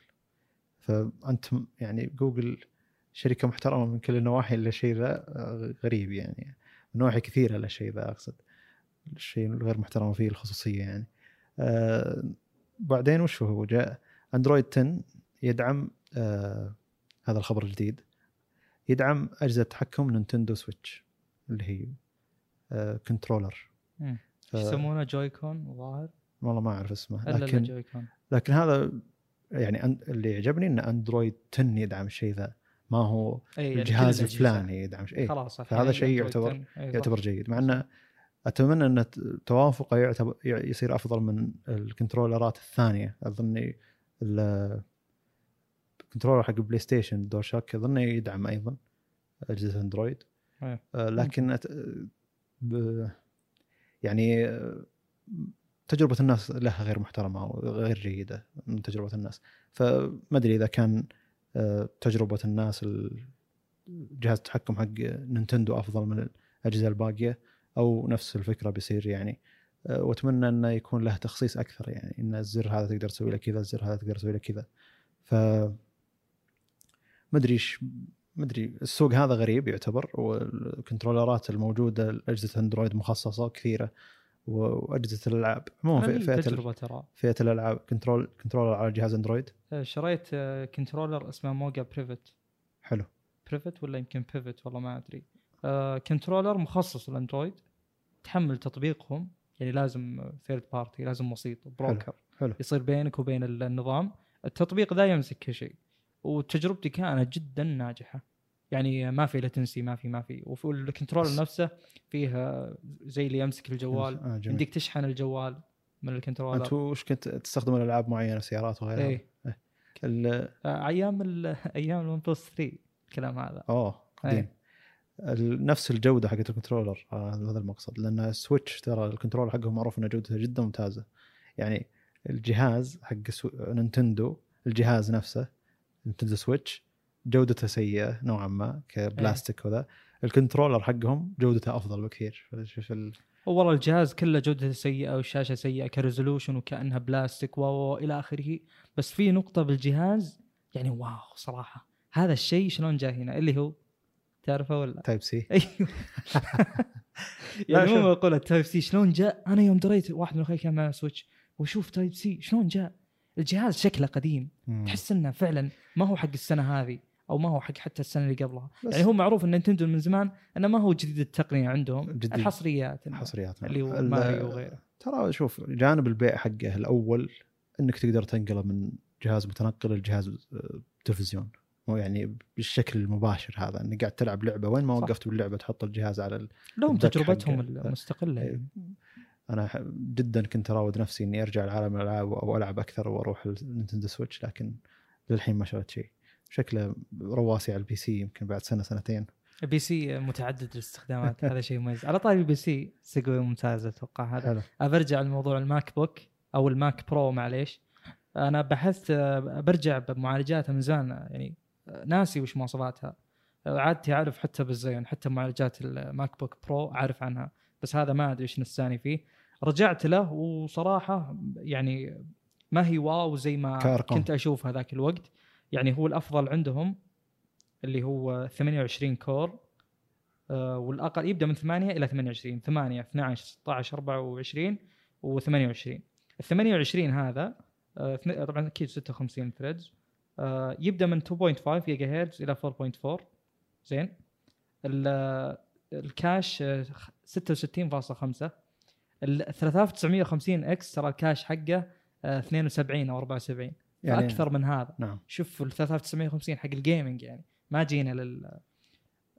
فأنت يعني جوجل شركة محترمة من كل النواحي الا الشيء ذا آه، غريب يعني. من نواحي كثيرة الا الشيء ذا أقصد. الشيء الغير محترم فيه الخصوصية يعني. آه، بعدين وش هو؟ جاء أندرويد 10 يدعم آه هذا الخبر الجديد يدعم أجهزة تحكم Nintendo Switch اللي هي آه controller. ف- إيش يسمونه؟ Joy-Con الظاهر؟ والله ما أعرف اسمه. لكن لكن هذا يعني أن- اللي يعجبني إن أندرويد 10 يدعم الشيء ذا. ما هو اي يعني الجهاز الأجهزة. الفلاني يدعم شيء. إيه خلاص فهذا شيء يعتبر 10. إي يعتبر. جيد. مع إنه أتمنى إن توافقه يعتبر يصير أفضل من الكنترولرات الثانية. اظن ال controller حق PlayStation DualShock اظن يدعم أيضا أجهزة أندرويد. إيه. آه، لكن أت... ب... يعني آه، تجربة الناس لها غير محترمة وغير جيدة من تجربة الناس. فما أدري إذا كان آه، تجربة الناس ال- جهاز التحكم حق نينتندو أفضل من الأجهزة الباقية أو نفس الفكرة بيصير يعني. آه، وأتمنى إنه يكون له تخصيص أكثر يعني إن الزر هذا تقدر تسوي له كذا الزر هذا تقدر تسوي له كذا. ف ما أدري إيش ما أدري السوق هذا غريب يعتبر والكنترولرات الموجودة اجهزه اندرويد مخصصة كثيرة وأجهزة الألعاب. عموما في- فئة تجربة ترى. فئة الألعاب control controller على جهاز أندرويد. آه، شريت آه، controller اسمه موجا بريفت. حلو. بريفت ولا يمكن بيفت؟ والله ما أدري. آه، controller مخصص للأندرويد تحمل تطبيقهم يعني لازم third party لازم وسيط broker حلو. يصير بينك وبين ال- النظام. التطبيق ذا يمسك كل شيء. وتجربتي كانت جدا ناجحة. يعني ما في latency ما في ما في. وفي ال controller بس- نفسه فيه زي اللي يمسك الجوال آه. يمديك تشحن الجوال من ال controller. انت وش كنت تستخدم الالعاب معينة سيارات وغيرها؟ إيه. ال- آه، أيام ال- أيام ال OnePlus 3 الكلام هذا. أوه قديم. إيه. نفس الجودة حقت ال controller آه، هذا المقصد. لأن ال Switch ترى ال controller حقهم معروف ان جودته جدا ممتازة. يعني الجهاز حق سو... Nintendo الجهاز نفسه Nintendo Switch جودته سيئة نوعا ما كبلاستيك وذا. ال controller حقهم جودته أفضل بكثير. شوف ال... والله الجهاز كله جودته سيئة والشاشة سيئة ك resolution وكأنها بلاستيك و و- إلى آخره. بس في نقطة بالجهاز يعني wow صراحة. هذا الشيء شلون جاء هنا؟ اللي هو تعرفه ولا؟ Type-C أيوه. يعني مو بقول ال Type-C شلون جاء؟ أنا يوم دريت واحد من أخوي كان معه Switch وشوف Type-C شلون جاء؟ الجهاز شكله قديم تحس إنه فعلا ما هو حق السنة هذه أو ما هو حق حتى السنة اللي قبلها يعني هو معروف إن Nintendo من زمان إنه ما هو جديد التقنية عندهم جديد. الحصريات إنه حصريات اللي هو ماريو وغيره ترى شوف جانب البيع حقه الأول إنك تقدر تنقله من جهاز متنقل لجهاز آه، تلفزيون مو يعني بالشكل المباشر هذا إنك قاعد تلعب لعبة وين ما. وقفت باللعبة تحط الجهاز على. لهم تجربتهم. المستقلة إيه. أنا جدا كنت أراود نفسي إني أرجع لعالم الألعاب أو ألعب أكثر وأروح ال Nintendo Switch لكن للحين ما شريت شيء. شكله راسي على ال PC يمكن بعد سنة سنتين. بي سي متعدد الاستخدامات هذا شيء مميز. على طاري ال PC سيجوي ممتازه أتوقع هذا. برجع لموضوع الماك بوك أو الماك برو معليش. أنا بحثت برجع بمعالجاتها من زمان يعني ناسي وش مواصفاتها. عادتي أعرف حتى بالزين حتى معالجات الماك بوك برو أعرف عنها بس هذا ما أدري إيش نساني فيه. رجعت له وصراحة يعني ما هي wow زي ما كأرقام. كنت أشوف هذاك الوقت. يعني هو الأفضل عندهم اللي هو 28 core آه، والأقل يبدأ من 8 إلى 28 8 12 16 24 و28 ال 28 هذا آه، طبعا أكيد 56 threads يبدأ من 2.5 جيجا هرتز إلى 4.4 زين. ال- ال cache آه، خ- 66.5 ال 3950 X ترى ال cache حقه آه، 72 أو 74 يعني أكثر من هذا. نعم. شوف ال 3950 حق ال gaming يعني ما جينا لل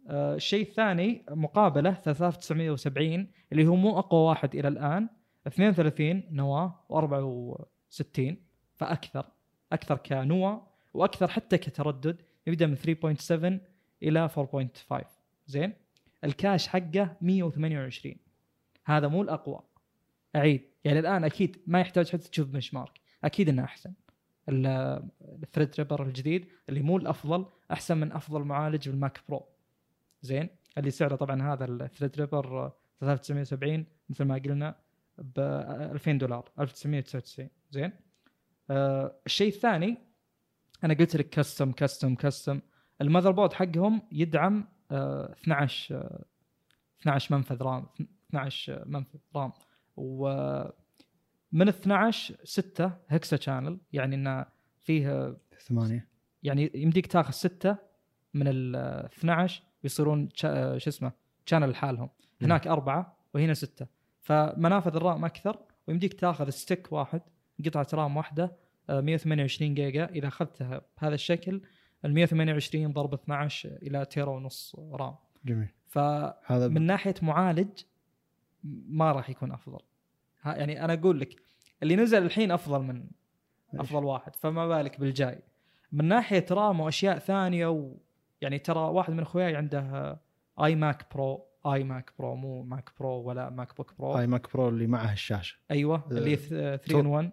آه، الشيء الثاني مقابله 3970 اللي هو مو أقوى واحد إلى الآن 32 نواه و64 فأكثر أكثر كنواه وأكثر حتى كتردد يبدأ من 3.7 إلى 4.5 زين؟ ال cache حقه 128 هذا مو الأقوى. أعيد. يعني الآن أكيد ما يحتاج حتى تشوف benchmark أكيد إنه أحسن. ال- ال Threadripper الجديد اللي مو الأفضل أحسن من أفضل معالج بال Mac Pro زين؟ اللي سعره طبعا هذا ال Threadripper 3970 مثل ما قلنا ب 2000 دولار 1999 زين؟ آه الشيء الثاني أنا قلت لك custom custom custom ال motherboard حقهم يدعم آه 12 آه 12 منفذ RAM 12 منفذ RAM. و من 12 6 hexa channel يعني إنه فيه ثمانية. يعني يمديك تاخذ ستة من ال 12 يصيرون شا- شو اسمه channel لحالهم. هناك أربعة وهنا ستة. فمنافذ ال RAM أكثر ويمديك تاخذ stick واحد قطعة RAM واحدة آه، 128 جيجا إذا أخذتها بهذا الشكل ال 128 ضرب 12 إلى تيرا ونص RAM. جميل. فمن هذا ب- ناحية معالج ما راح يكون أفضل. ها- يعني أنا أقول لك اللي نزل الحين أفضل من أفضل واحد فما بالك بالجاي. من ناحية RAM وأشياء ثانية و... يعني ترى واحد من أخوياي عنده iMac Pro iMac Pro مو Mac Pro ولا MacBook Pro اي Mac Pro اللي معه الشاشة. أيوه اللي 3 in 1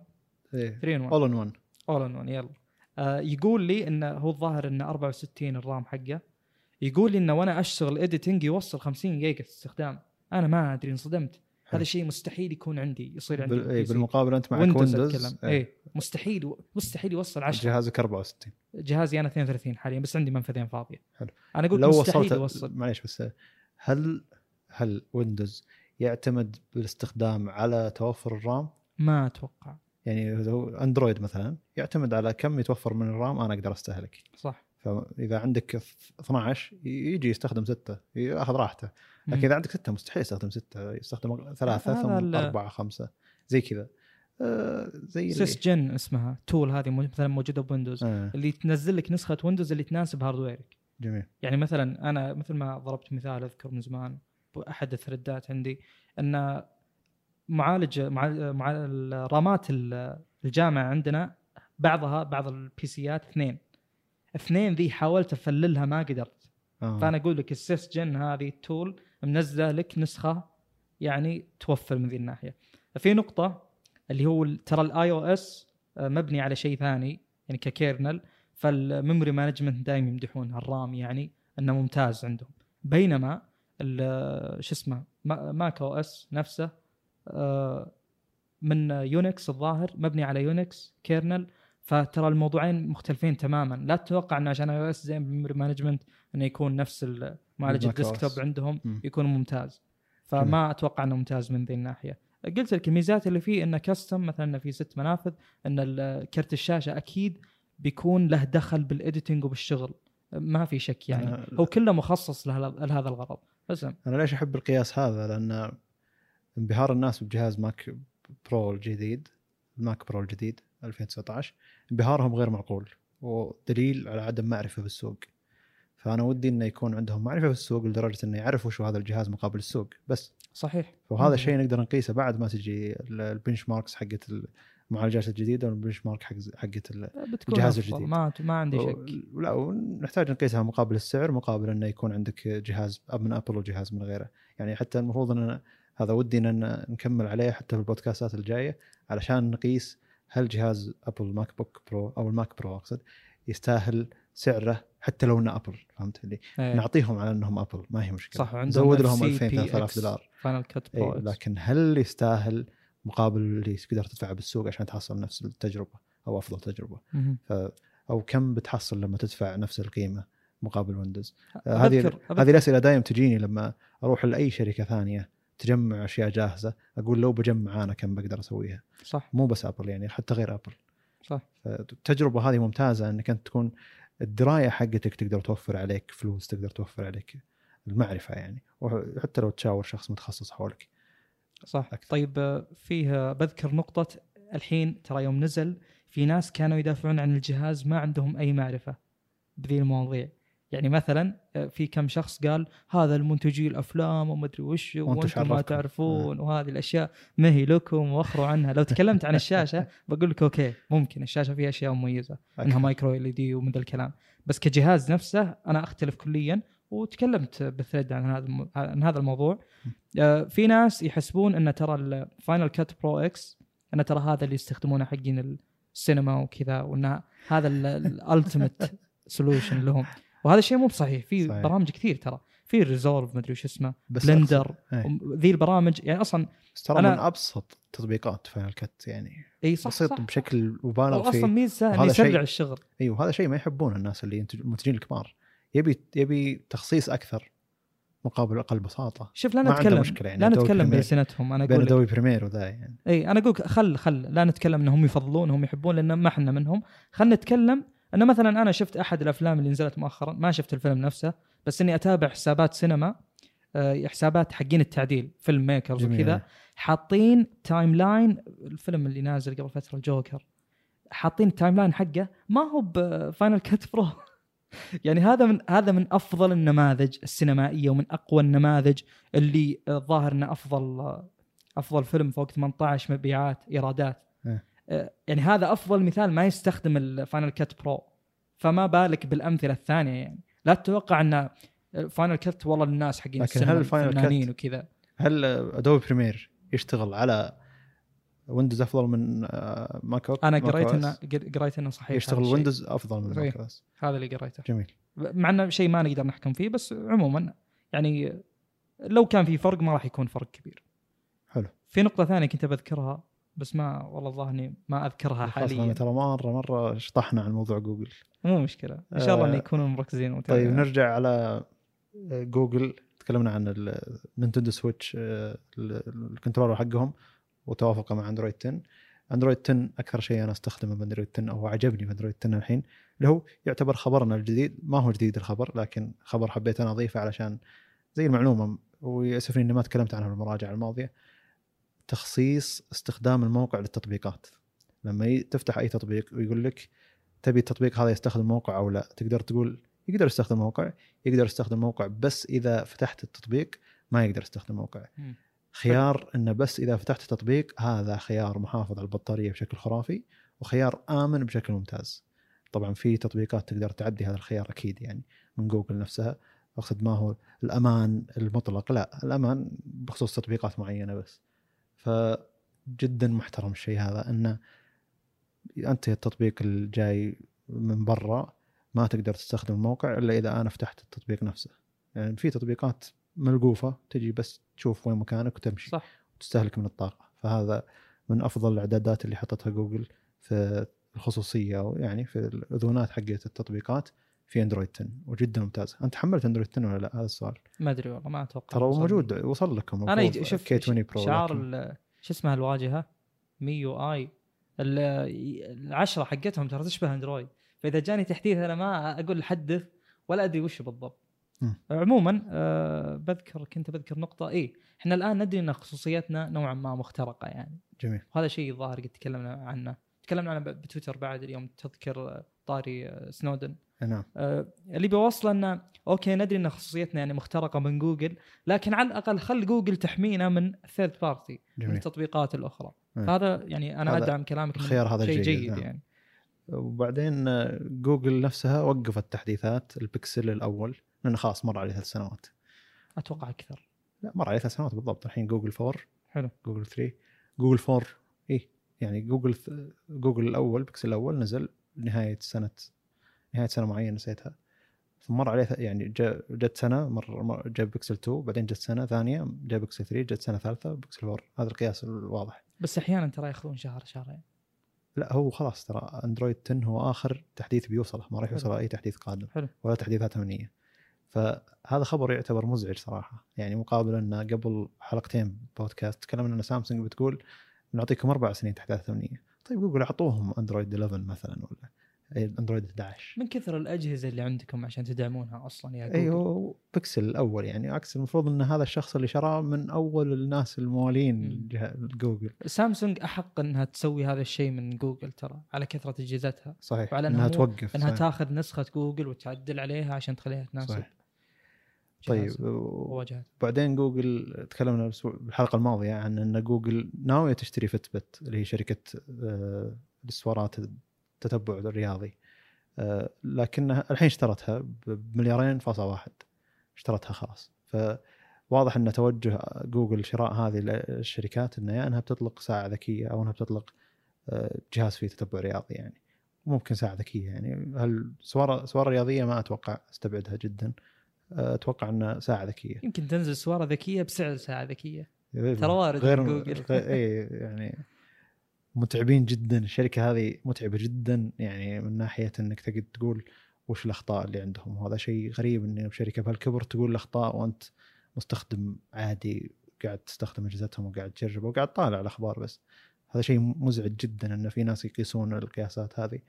إيه 3 in 1 all in 1 all in 1 يلا. آه يقول لي انه هو الظاهر إنه 64 ال RAM حقه. يقول لي انه وأنا أشتغل editing يوصل 50 جيجا استخدام. أنا ما أدري انصدمت. هذا شيء مستحيل يكون عندي يصير عندي. بال... إيه. بالمقابل أنت معك Windows أتكلم. إيه. اي مستحيل مستحيل يوصل 10 جهازك 64 جهازي أنا 32 حاليا بس عندي منفذين فاضية. حلو. أنا أقول لو مستحيل وصلت يوصل. معليش بس هل هل Windows يعتمد بالاستخدام على توفر ال RAM؟ ما أتوقع. يعني هو Android مثلا يعتمد على كم يتوفر من ال RAM أنا أقدر أستهلك. صح. فإذا عندك 12 يجي يستخدم 6 ياخذ راحته. لكن. إذا عندك 6 مستحيل يستخدم 6 يستخدم ثلاثة هذا ثم أربعة خمسة زي كذا. آه زي sys gen اسمها tool هذه مثلا موجودة ب Windows. آه. اللي تنزل لك نسخة Windows اللي تناسب hardware ك جميل. يعني مثلا أنا مثل ما ضربت مثال أذكر من زمان بأحد الثريدات عندي إن معالج مع الرامات ال- الجامعة عندنا بعضها بعض ال PC ات اثنين. اثنين ذي حاولت أفللها ما قدرت. آه. فأنا أقول لك ال sys gen هذه ال tool منزلة لك نسخة يعني توفر من ذي الناحية. في نقطة اللي هو ترى ال iOS مبني على شيء ثاني يعني ك kernel فال memory management دائما يمدحون ال RAM يعني إنه ممتاز عندهم بينما ال- شو اسمه ما- macOS نفسه آه، من Unix الظاهر مبني على Unix kernel فترى الموضوعين مختلفين تماما لا تتوقع إن عشان iOS زين بال memory management إنه يكون نفس ال- معالج ال desktop. عندهم. يكون ممتاز. فما أتوقع إنه ممتاز من ذي الناحية. قلت لك الميزات اللي فيه إنه custom مثلا إنه في ست منافذ إن كرت الشاشة أكيد بيكون له دخل بال editing وبالشغل. ما في شك يعني. هو كله مخصص له- لهذا الغرض. بس أنا ليش أحب القياس هذا؟ لأن انبهار الناس بجهاز Mac Pro الجديد ال Mac Pro الجديد 2019 انبهارهم غير معقول ودليل على عدم معرفة بالسوق. فأنا ودي إنه يكون عندهم معرفة بالسوق لدرجة إنه يعرفوا شو هذا الجهاز مقابل السوق بس صحيح وهذا مم. شيء نقدر نقيسه بعد ما تجي ال- ال benchmarks حقت المعالجات الجديدة وال benchmark حق حقت الجهاز. الجديد. ما ما عندي شك و- لا ونحتاج نقيسها مقابل السعر مقابل إنه يكون عندك جهاز من Apple وجهاز من غيره يعني حتى المفروض إن هذا ودي إن نكمل عليه حتى في البودكاستات الجاية علشان نقيس هل جهاز Apple MacBook Pro أو ال Mac Pro أقصد يستاهل سعره حتى لو إنه Apple فهمت اللي إيه. نعطيهم على إنهم Apple ما هي مشكلة. صح وعندهم زود لهم 2000 3000 دولار. Final Cut Pro لكن هل يستاهل مقابل اللي تقدر تدفعه بالسوق عشان تحصل نفس التجربة أو أفضل تجربة. ف أو كم بتحصل لما تدفع نفس القيمة مقابل Windows آه، هذه هذه الأسئلة دائما تجيني لما أروح لأي شركة ثانية تجمع أشياء جاهزة أقول لو بجمع أنا كم بقدر أسويها. صح. مو بس Apple يعني حتى غير Apple صح. التجربه هذه ممتازة إنك أنت تكون الدراية حقتك تقدر توفر عليك فلوس تقدر توفر عليك المعرفة يعني وحتى لو تشاور شخص متخصص حولك. صح. أكثر. طيب آه، فيه آه، بذكر نقطة الحين ترى يوم نزل في ناس كانوا يدافعون عن الجهاز ما عندهم أي معرفة بذي المواضيع. يعني مثلا آه، في كم شخص قال هذا المنتجي الأفلام وما أدري وش وأنتم ما عرفكم. تعرفون وهذه الأشياء ما هي لكم وأخروا عنها. لو تكلمت عن الشاشة بقول لك okay ممكن الشاشة فيها أشياء مميزة إنها. micro LED ومن ذا الكلام. بس كجهاز نفسه أنا أختلف كليا وتكلمت بال thread عن هذا عن هذا الموضوع. آه، في ناس يحسبون إن ترى ال Final Cut Pro X إن ترى هذا اللي يستخدمونه حقين السينما وكذا وإن هذا ال ultimate solution لهم. وهذا الشيء مو بصحيح. في صحيح. برامج كثير ترى. في Resolve مدري وش اسمه. بس Blender إيه. ذي البرامج يعني أصلا ترى من أبسط تطبيقات Final Cut يعني. إي صح بسيط صح بشكل مبالغ أصلا فيه. ميزته انه وهذا يسرع الشغل. إيوه هذا شيء ما يحبونه الناس اللي ينتج- المنتجين الكبار. يبي يبي تخصيص أكثر مقابل أقل بساطة. شوف لا ما نتكلم مشكلة يعني لا نتكلم بلسنتهم أنا بين أقول لك. Adobe Premiere وذا يعني. إي أنا أقول خل خل لا نتكلم إنهم يفضلون هم يحبون لأن ما إحنا منهم. خلينا نتكلم انه مثلا أنا شفت أحد الأفلام اللي نزلت مؤخرا ما شفت الفيلم نفسه بس إني أتابع حسابات سينما آه، حسابات حقين التعديل filmmakers. وكذا حاطين timeline الفيلم اللي نازل قبل فترة الجوكر حاطين ال timeline حقه ما هو ب Final Cut Pro يعني هذا من هذا من أفضل النماذج السينمائية ومن أقوى النماذج اللي آه، الظاهر إنه أفضل آه، أفضل فيلم فوق 18 مبيعات إيرادات إيه. آه، يعني هذا أفضل مثال ما يستخدم ال Final Cut Pro فما بالك بالأمثلة الثانية يعني. لا تتوقع أن Final Cut والله الناس حقين لكن هل ال Final Cut- وكذا؟ هل Adobe Premiere يشتغل على ويندوز أفضل من آه، ماك أو- أنا ماك قريت؟ إنه قريت إنه صحيح. يشتغل. ويندوز أفضل من. ماك. هذا اللي قريته. جميل. مع إنه شيء ما نقدر نحكم فيه بس عموما يعني لو كان في فرق ما راح يكون فرق كبير. حلو. في نقطة ثانية كنت بذكرها بس ما والله الظاهر اني ما أذكرها حاليا. ترى مرة مرة شطحنا عن موضوع جوجل. مو مشكلة. إن شاء الله آه، انه يكونوا مركزين طيب ومتابعين. نرجع على جوجل. تكلمنا عن ال Nintendo Switch آه، ال- ال controller حقهم وتوافقه مع أندرويد 10 أندرويد 10 أكثر شيء أنا أستخدمه باندرويد 10 أو عجبني باندرويد 10 الحين اللي هو يعتبر خبرنا الجديد. ما هو جديد الخبر لكن خبر حبيت أنا اضيفه علشان زي المعلومة. ويأسفني إني ما تكلمت عنها بالمراجعة الماضية. تخصيص استخدام الموقع للتطبيقات. لما تفتح أي تطبيق ويقول لك تبي التطبيق هذا يستخدم موقع أو لا تقدر تقول يقدر يستخدم موقع يقدر يستخدم موقع بس إذا فتحت التطبيق ما يقدر يستخدم موقع. خيار إنه بس إذا فتحت التطبيق هذا خيار محافظ على البطارية بشكل خرافي وخيار آمن بشكل ممتاز. طبعا في تطبيقات تقدر تعدي هذا الخيار أكيد يعني من جوجل نفسها. أقصد ما هو الأمان المطلق؟ لا الأمان بخصوص تطبيقات معينة بس. فجدا محترم الشيء هذا إنه أنت التطبيق الجاي من برا ما تقدر تستخدم الموقع إلا إذا أنا فتحت التطبيق نفسه. يعني في تطبيقات ملقوفة تجي بس تشوف وين مكانك وتمشي صح. وتستهلك من الطاقة. فهذا من أفضل الاعدادات اللي حطتها جوجل في الخصوصية ويعني في الأذونات حقت التطبيقات. في اندرويد 10 وجدا ممتاز. أنت حملت اندرويد 10 ولا لا؟ هذا السؤال. ما أدري والله ما أتوقع. ترى. موجود وصل لكم أنا شوف كي 20 برو شعار شو اسمها الواجهة؟ MIUI. ال- العشرة حقتهم ترى تشبه اندرويد فإذا جاني تحديث أنا ما أقول حدث ولا أدري وش بالضبط. عموما آه بذكر كنت بذكر نقطة. اي إحنا الآن ندري إن خصوصيتنا نوعا ما مخترقة يعني. جميل. وهذا شيء الظاهر قد تكلمنا عنه. تكلمنا عنه بتويتر بعد اليوم تذكر طاري آه، سنودن. نعم. آه، اللي بيوصله إنه okay ندري إن خصوصيتنا يعني مخترقة من جوجل لكن على الأقل خل جوجل تحمينا من third party من التطبيقات الأخرى. نعم. فهذا يعني أنا هذا أدعم كلامك الخيار هذا شيء جيد، جيد نعم. يعني. وبعدين آه، جوجل نفسها وقفت تحديثات البكسل الأول لأنه خلاص مر عليه ثلاث سنوات أتوقع أكثر. لا مر عليه ثلاث سنوات بالضبط. الحين جوجل 4 حلو. جوجل 3 جوجل 4 اي يعني جوجل جوجل الأول بيكسل الأول نزل نهاية سنة نهاية سنة معينة نسيتها. ثم مر عليه يعني جت سنة مر جاء بيكسل 2 بعدين جت سنة ثانية جاء بيكسل 3 جت سنة ثالثة بيكسل 4 هذا القياس الواضح. بس أحيانا ترى ياخذون شهر شهرين. لا هو خلاص ترى أندرويد 10 هو آخر تحديث بيوصله. ما راح حلو. يوصل أي تحديث قادم. حلو. ولا تحديثات أمنية. فهذا خبر يعتبر مزعج صراحة. يعني مقابل انه قبل حلقتين بودكاست تكلمنا أن سامسونج بتقول نعطيكم أربع سنين تحديثات أمنية. طيب جوجل أعطوهم أندرويد 11 مثلا ولا؟ اندرويد 11 من كثر الأجهزة اللي عندكم عشان تدعمونها أصلا يا جوجل؟ أيوه بيكسل الأول يعني عكس المفروض إن هذا الشخص اللي شراه من أول الناس الموالين جوجل. سامسونج أحق إنها تسوي هذا الشيء من جوجل ترى على كثرة أجهزتها. صحيح وعلى إنها توقف إنها صحيح. تاخذ نسخة جوجل وتعدل عليها عشان تخليها تناسب. صحيح. طيب وواجهات بعدين جوجل تكلمنا بالحلقة الماضية عن إن جوجل ناوية تشتري Fitbit اللي هي شركة آه، الاستوارات التتبع الرياضي. آه، لكنها الحين اشترتها بمليارين فاصلة واحد. اشترتها خلاص. فواضح أن توجه جوجل شراء هذه الشركات انها يا إنها بتطلق ساعة ذكية أو إنها بتطلق آه، جهاز فيه تتبع رياضي يعني. ممكن ساعة ذكية يعني. هل سواره سواره رياضية ما أتوقع أستبعدها جدا. آه، أتوقع إنها ساعة ذكية. يمكن تنزل سواره ذكية بسعر ساعة ذكية. غير ترى وارد غير جوجل. غير اي يعني متعبين جدا. الشركة هذه متعبة جدا. يعني من ناحية إنك تقعد تقول وش الأخطاء اللي عندهم. وهذا شيء غريب إن شركة بهالكبر تقول الأخطاء وأنت مستخدم عادي قاعد تستخدم أجهزتهم وقاعد تجرب وقاعد طالع الأخبار بس. هذا شيء مزعج جدا إن في ناس يقيسون القياسات هذه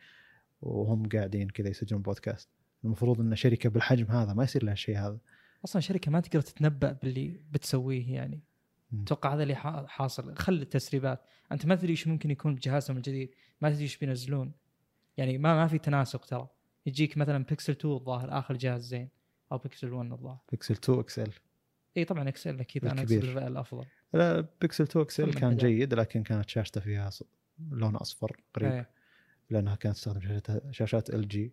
وهم قاعدين كذا يسجلون بودكاست. المفروض إن شركة بالحجم هذا ما يصير لها الشيء هذا. أصلا شركة ما تقدر تتنبأ باللي بتسويه يعني. أتوقع هذا اللي حا- حاصل. خل التسريبات. أنت ما تدري إيش ممكن يكون بجهازهم الجديد. ما تدري إيش بينزلون. يعني ما ما في تناسق ترى. يجيك مثلا بيكسل 2 الظاهر آخر جهاز زين أو بيكسل 1 الظاهر. بيكسل 2 XL إي طبعا XL أكيد. أنا. أقصد الأفضل. لا بيكسل 2 XL كان؟ جيد لكن كانت شاشته فيها لون أصفر قريب. إيه. لأنها كانت تستخدم شاشات شاشات LG.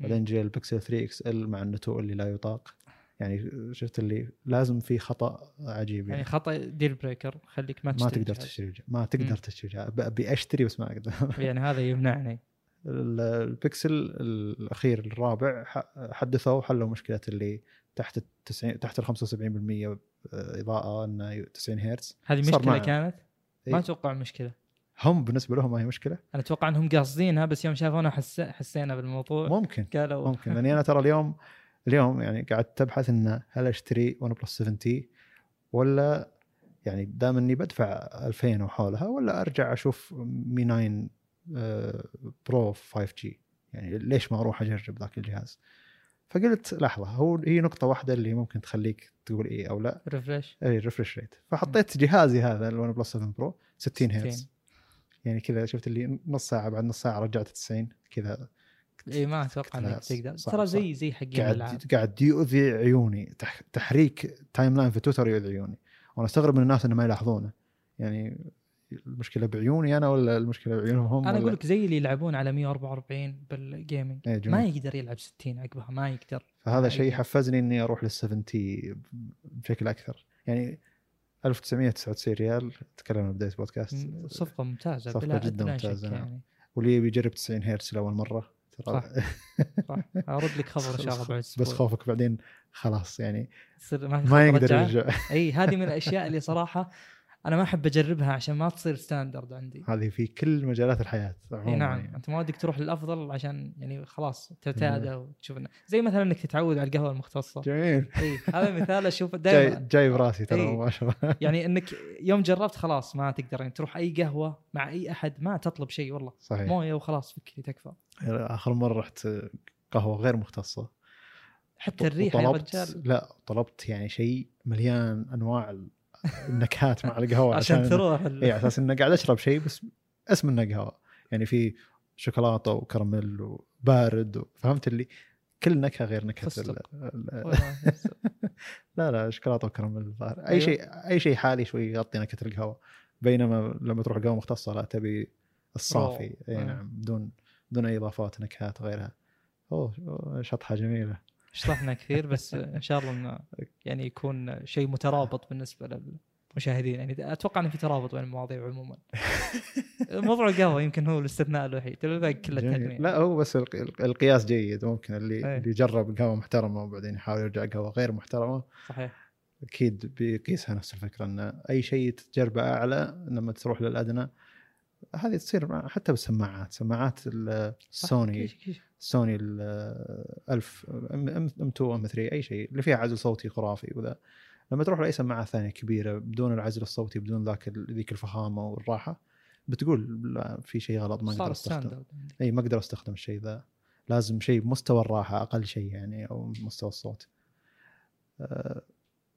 بعدين جاء البكسل 3 XL مع النتوء اللي لا يطاق. يعني شفت اللي لازم في خطأ عجيب يعني يعني. خطأ deal breaker خليك ما ما تشتري تقدر جهاز. تشتري ما تقدر. تشتري أبي أشتري بس ما أقدر. يعني هذا يمنعني. ال- البكسل الأخير الرابع حدثوا حلوا مشكلة اللي تحت ال 90 تحت ال 75% إضاءة إنه 90 هرتز. هذه مشكلة. كانت؟ ما إيه. أتوقع مشكلة. هم بالنسبة لهم ما هي مشكلة. أنا أتوقع إنهم قاصدينها بس يوم شافونا حس... حسينا بالموضوع. ممكن. قالوا ممكن. لاني أنا ترى اليوم اليوم يعني قعدت ابحث انه هل أشتري OnePlus 7T ولا يعني دام إني بدفع 2000 وحولها ولا أرجع أشوف Mi 9 آه، Pro 5G. يعني ليش ما أروح أجرب ذاك الجهاز؟ فقلت لحظة هو هي نقطة واحدة اللي ممكن تخليك تقول إيه أو لا. refresh اي refresh rate فحطيت جهازي هذا ال OnePlus 7 Pro 60 هرتز. يعني كذا شفت اللي نص ساعة بعد نص ساعة رجعت 90 كذا. اي ما أتوقع إنك تقدر. ترى. زي زي حقين قاعد قاعد يؤذي عيوني. تح تحريك timeline في تويتر يؤذي عيوني. وأنا أستغرب من الناس إنه ما يلاحظونه. يعني المشكلة بعيوني أنا ولا المشكلة بعيونهم هم أنا أقول لك زي اللي يلعبون على 144 بال gaming جميل. ما يقدر يلعب 60 عقبها ما يقدر. فهذا شيء يقدر. حفزني إني أروح لل 70 بشكل أكثر. يعني 1999 ريال تكلمنا بدايه بودكاست. م- صفقة ممتازة بلا جداً نعم. يعني. واللي يبي يجرب 90 هرتز لأول مرة. ترى صح. صح أرد لك خبر إن شاء الله بعد بس خوفك بعدين خلاص يعني ما, ما يقدر. يرجع إي هذه من الأشياء اللي صراحة أنا ما أحب أجربها عشان ما تصير standard عندي. هذه في كل مجالات الحياة إي عموماً نعم. يعني. أنت ما ودك تروح للأفضل عشان يعني خلاص تعتاد وتشوف إنه- زي مثلا إنك تتعود على القهوة المختصة. جميل. إي هذا مثال أشوفه جاي دائما جاي براسي ترى إيه. مباشره يعني إنك يوم جربت خلاص ما تقدر يعني تروح أي قهوة مع أي أحد ما تطلب شيء والله. صحيح. موية وخلاص فكري تكفى. آخر مرة رحت قهوة غير مختصة. حتى الريحة يا رجال. لا طلبت يعني شيء مليان أنواع النكهات مع القهوة عشان تروح ال- اي على أساس إنه قاعد أشرب شيء بس اسم إنه قهوة يعني في شوكولاتة وكراميل وبارد و- فهمت اللي كل نكهة غير نكهة ال-. ال-. لا لا شوكولاتة وكراميل الظاهر أي أيوة. شيء أي شيء حالي شوي يغطي نكهة القهوة بينما لما تروح قهوة مختصة لا تبي الصافي. أي آه. نعم بدون بدون أي إضافات نكهات غيرها أوه شطحة جميلة شطحنا كثير بس إن شاء الله إنه يعني يكون شيء مترابط بالنسبة للمشاهدين. يعني أتوقع إنه في ترابط بين المواضيع عموما. موضوع القهوة يمكن هو الاستثناء الوحيد الباقي كله. تقنيه لا هو بس الق- الق- القياس جيد. ممكن اللي أي. اللي يجرب قهوة محترمة وبعدين يحاول يرجع قهوة غير محترمة صحيح. أكيد بيقيسها نفس الفكرة إن أي شيء تجربة أعلى لما تروح للأدنى هذه تصير حتى بالسماعات. سماعات السوني. سوني. ال 1000 M M2 M3 أي شيء اللي فيها عزل صوتي خرافي وذا. لما تروح لأي سماعة ثانية كبيرة بدون العزل الصوتي بدون ذاك ذيك الفخامة والراحة بتقول لا في شيء غلط ما أقدر أستخدم. أي ما أقدر أستخدم الشيء ذا. لازم شيء بمستوى الراحة أقل شيء يعني أو مستوى الصوت. أه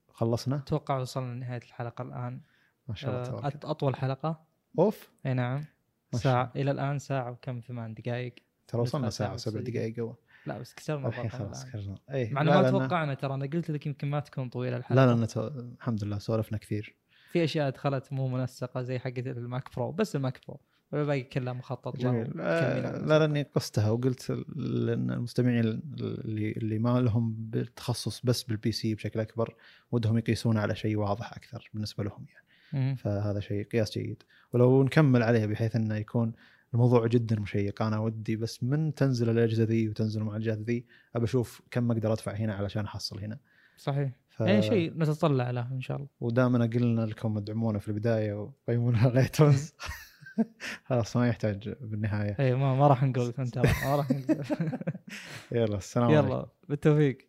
خلصنا؟ أتوقع وصلنا لنهاية الحلقة الآن. ما شاء الله آه، تبارك. أط- أطول حلقة. أوف. إي نعم. ساعة إلى الآن ساعة وكم ثمان دقائق؟ ترى وصلنا ساعة ساعة وسبع. دقائق قوة لا بس كسرنا الحين خلاص. كسرنا اي مع لا انه ما توقعنا ترى أنا قلت لك يمكن ما تكون طويلة الحلقة. لا لأن تو- الحمد لله سولفنا كثير. في أشياء دخلت مو منسقة زي حقت ال Mac Pro بس ال Mac Pro. والباقي كله مخطط جميل. آه، على لا لاني قصتها وقلت لأن المستمعين اللي اللي ما لهم بالتخصص بس بال PC بشكل أكبر ودهم يقيسون على شيء واضح أكثر بالنسبة لهم يعني. مم. فهذا شيء قياس جيد. ولو نكمل عليه بحيث إنه يكون الموضوع جدا مشيق. أنا ودي بس من تنزل الأجهزة ذي وتنزل المعالجات ذي ابى أشوف كم أقدر أدفع هنا علشان أحصل هنا. صحيح. ف... يعني شيء نتطلع له إن شاء الله. ودامنا قلنا لكم ادعمونا في البداية وقيمونا على ايتونز خلاص ما يحتاج بالنهاية. أي ما, ما راح نقول أنت ما راح نقول. يلا السلام عليكم. يلا بالتوفيق.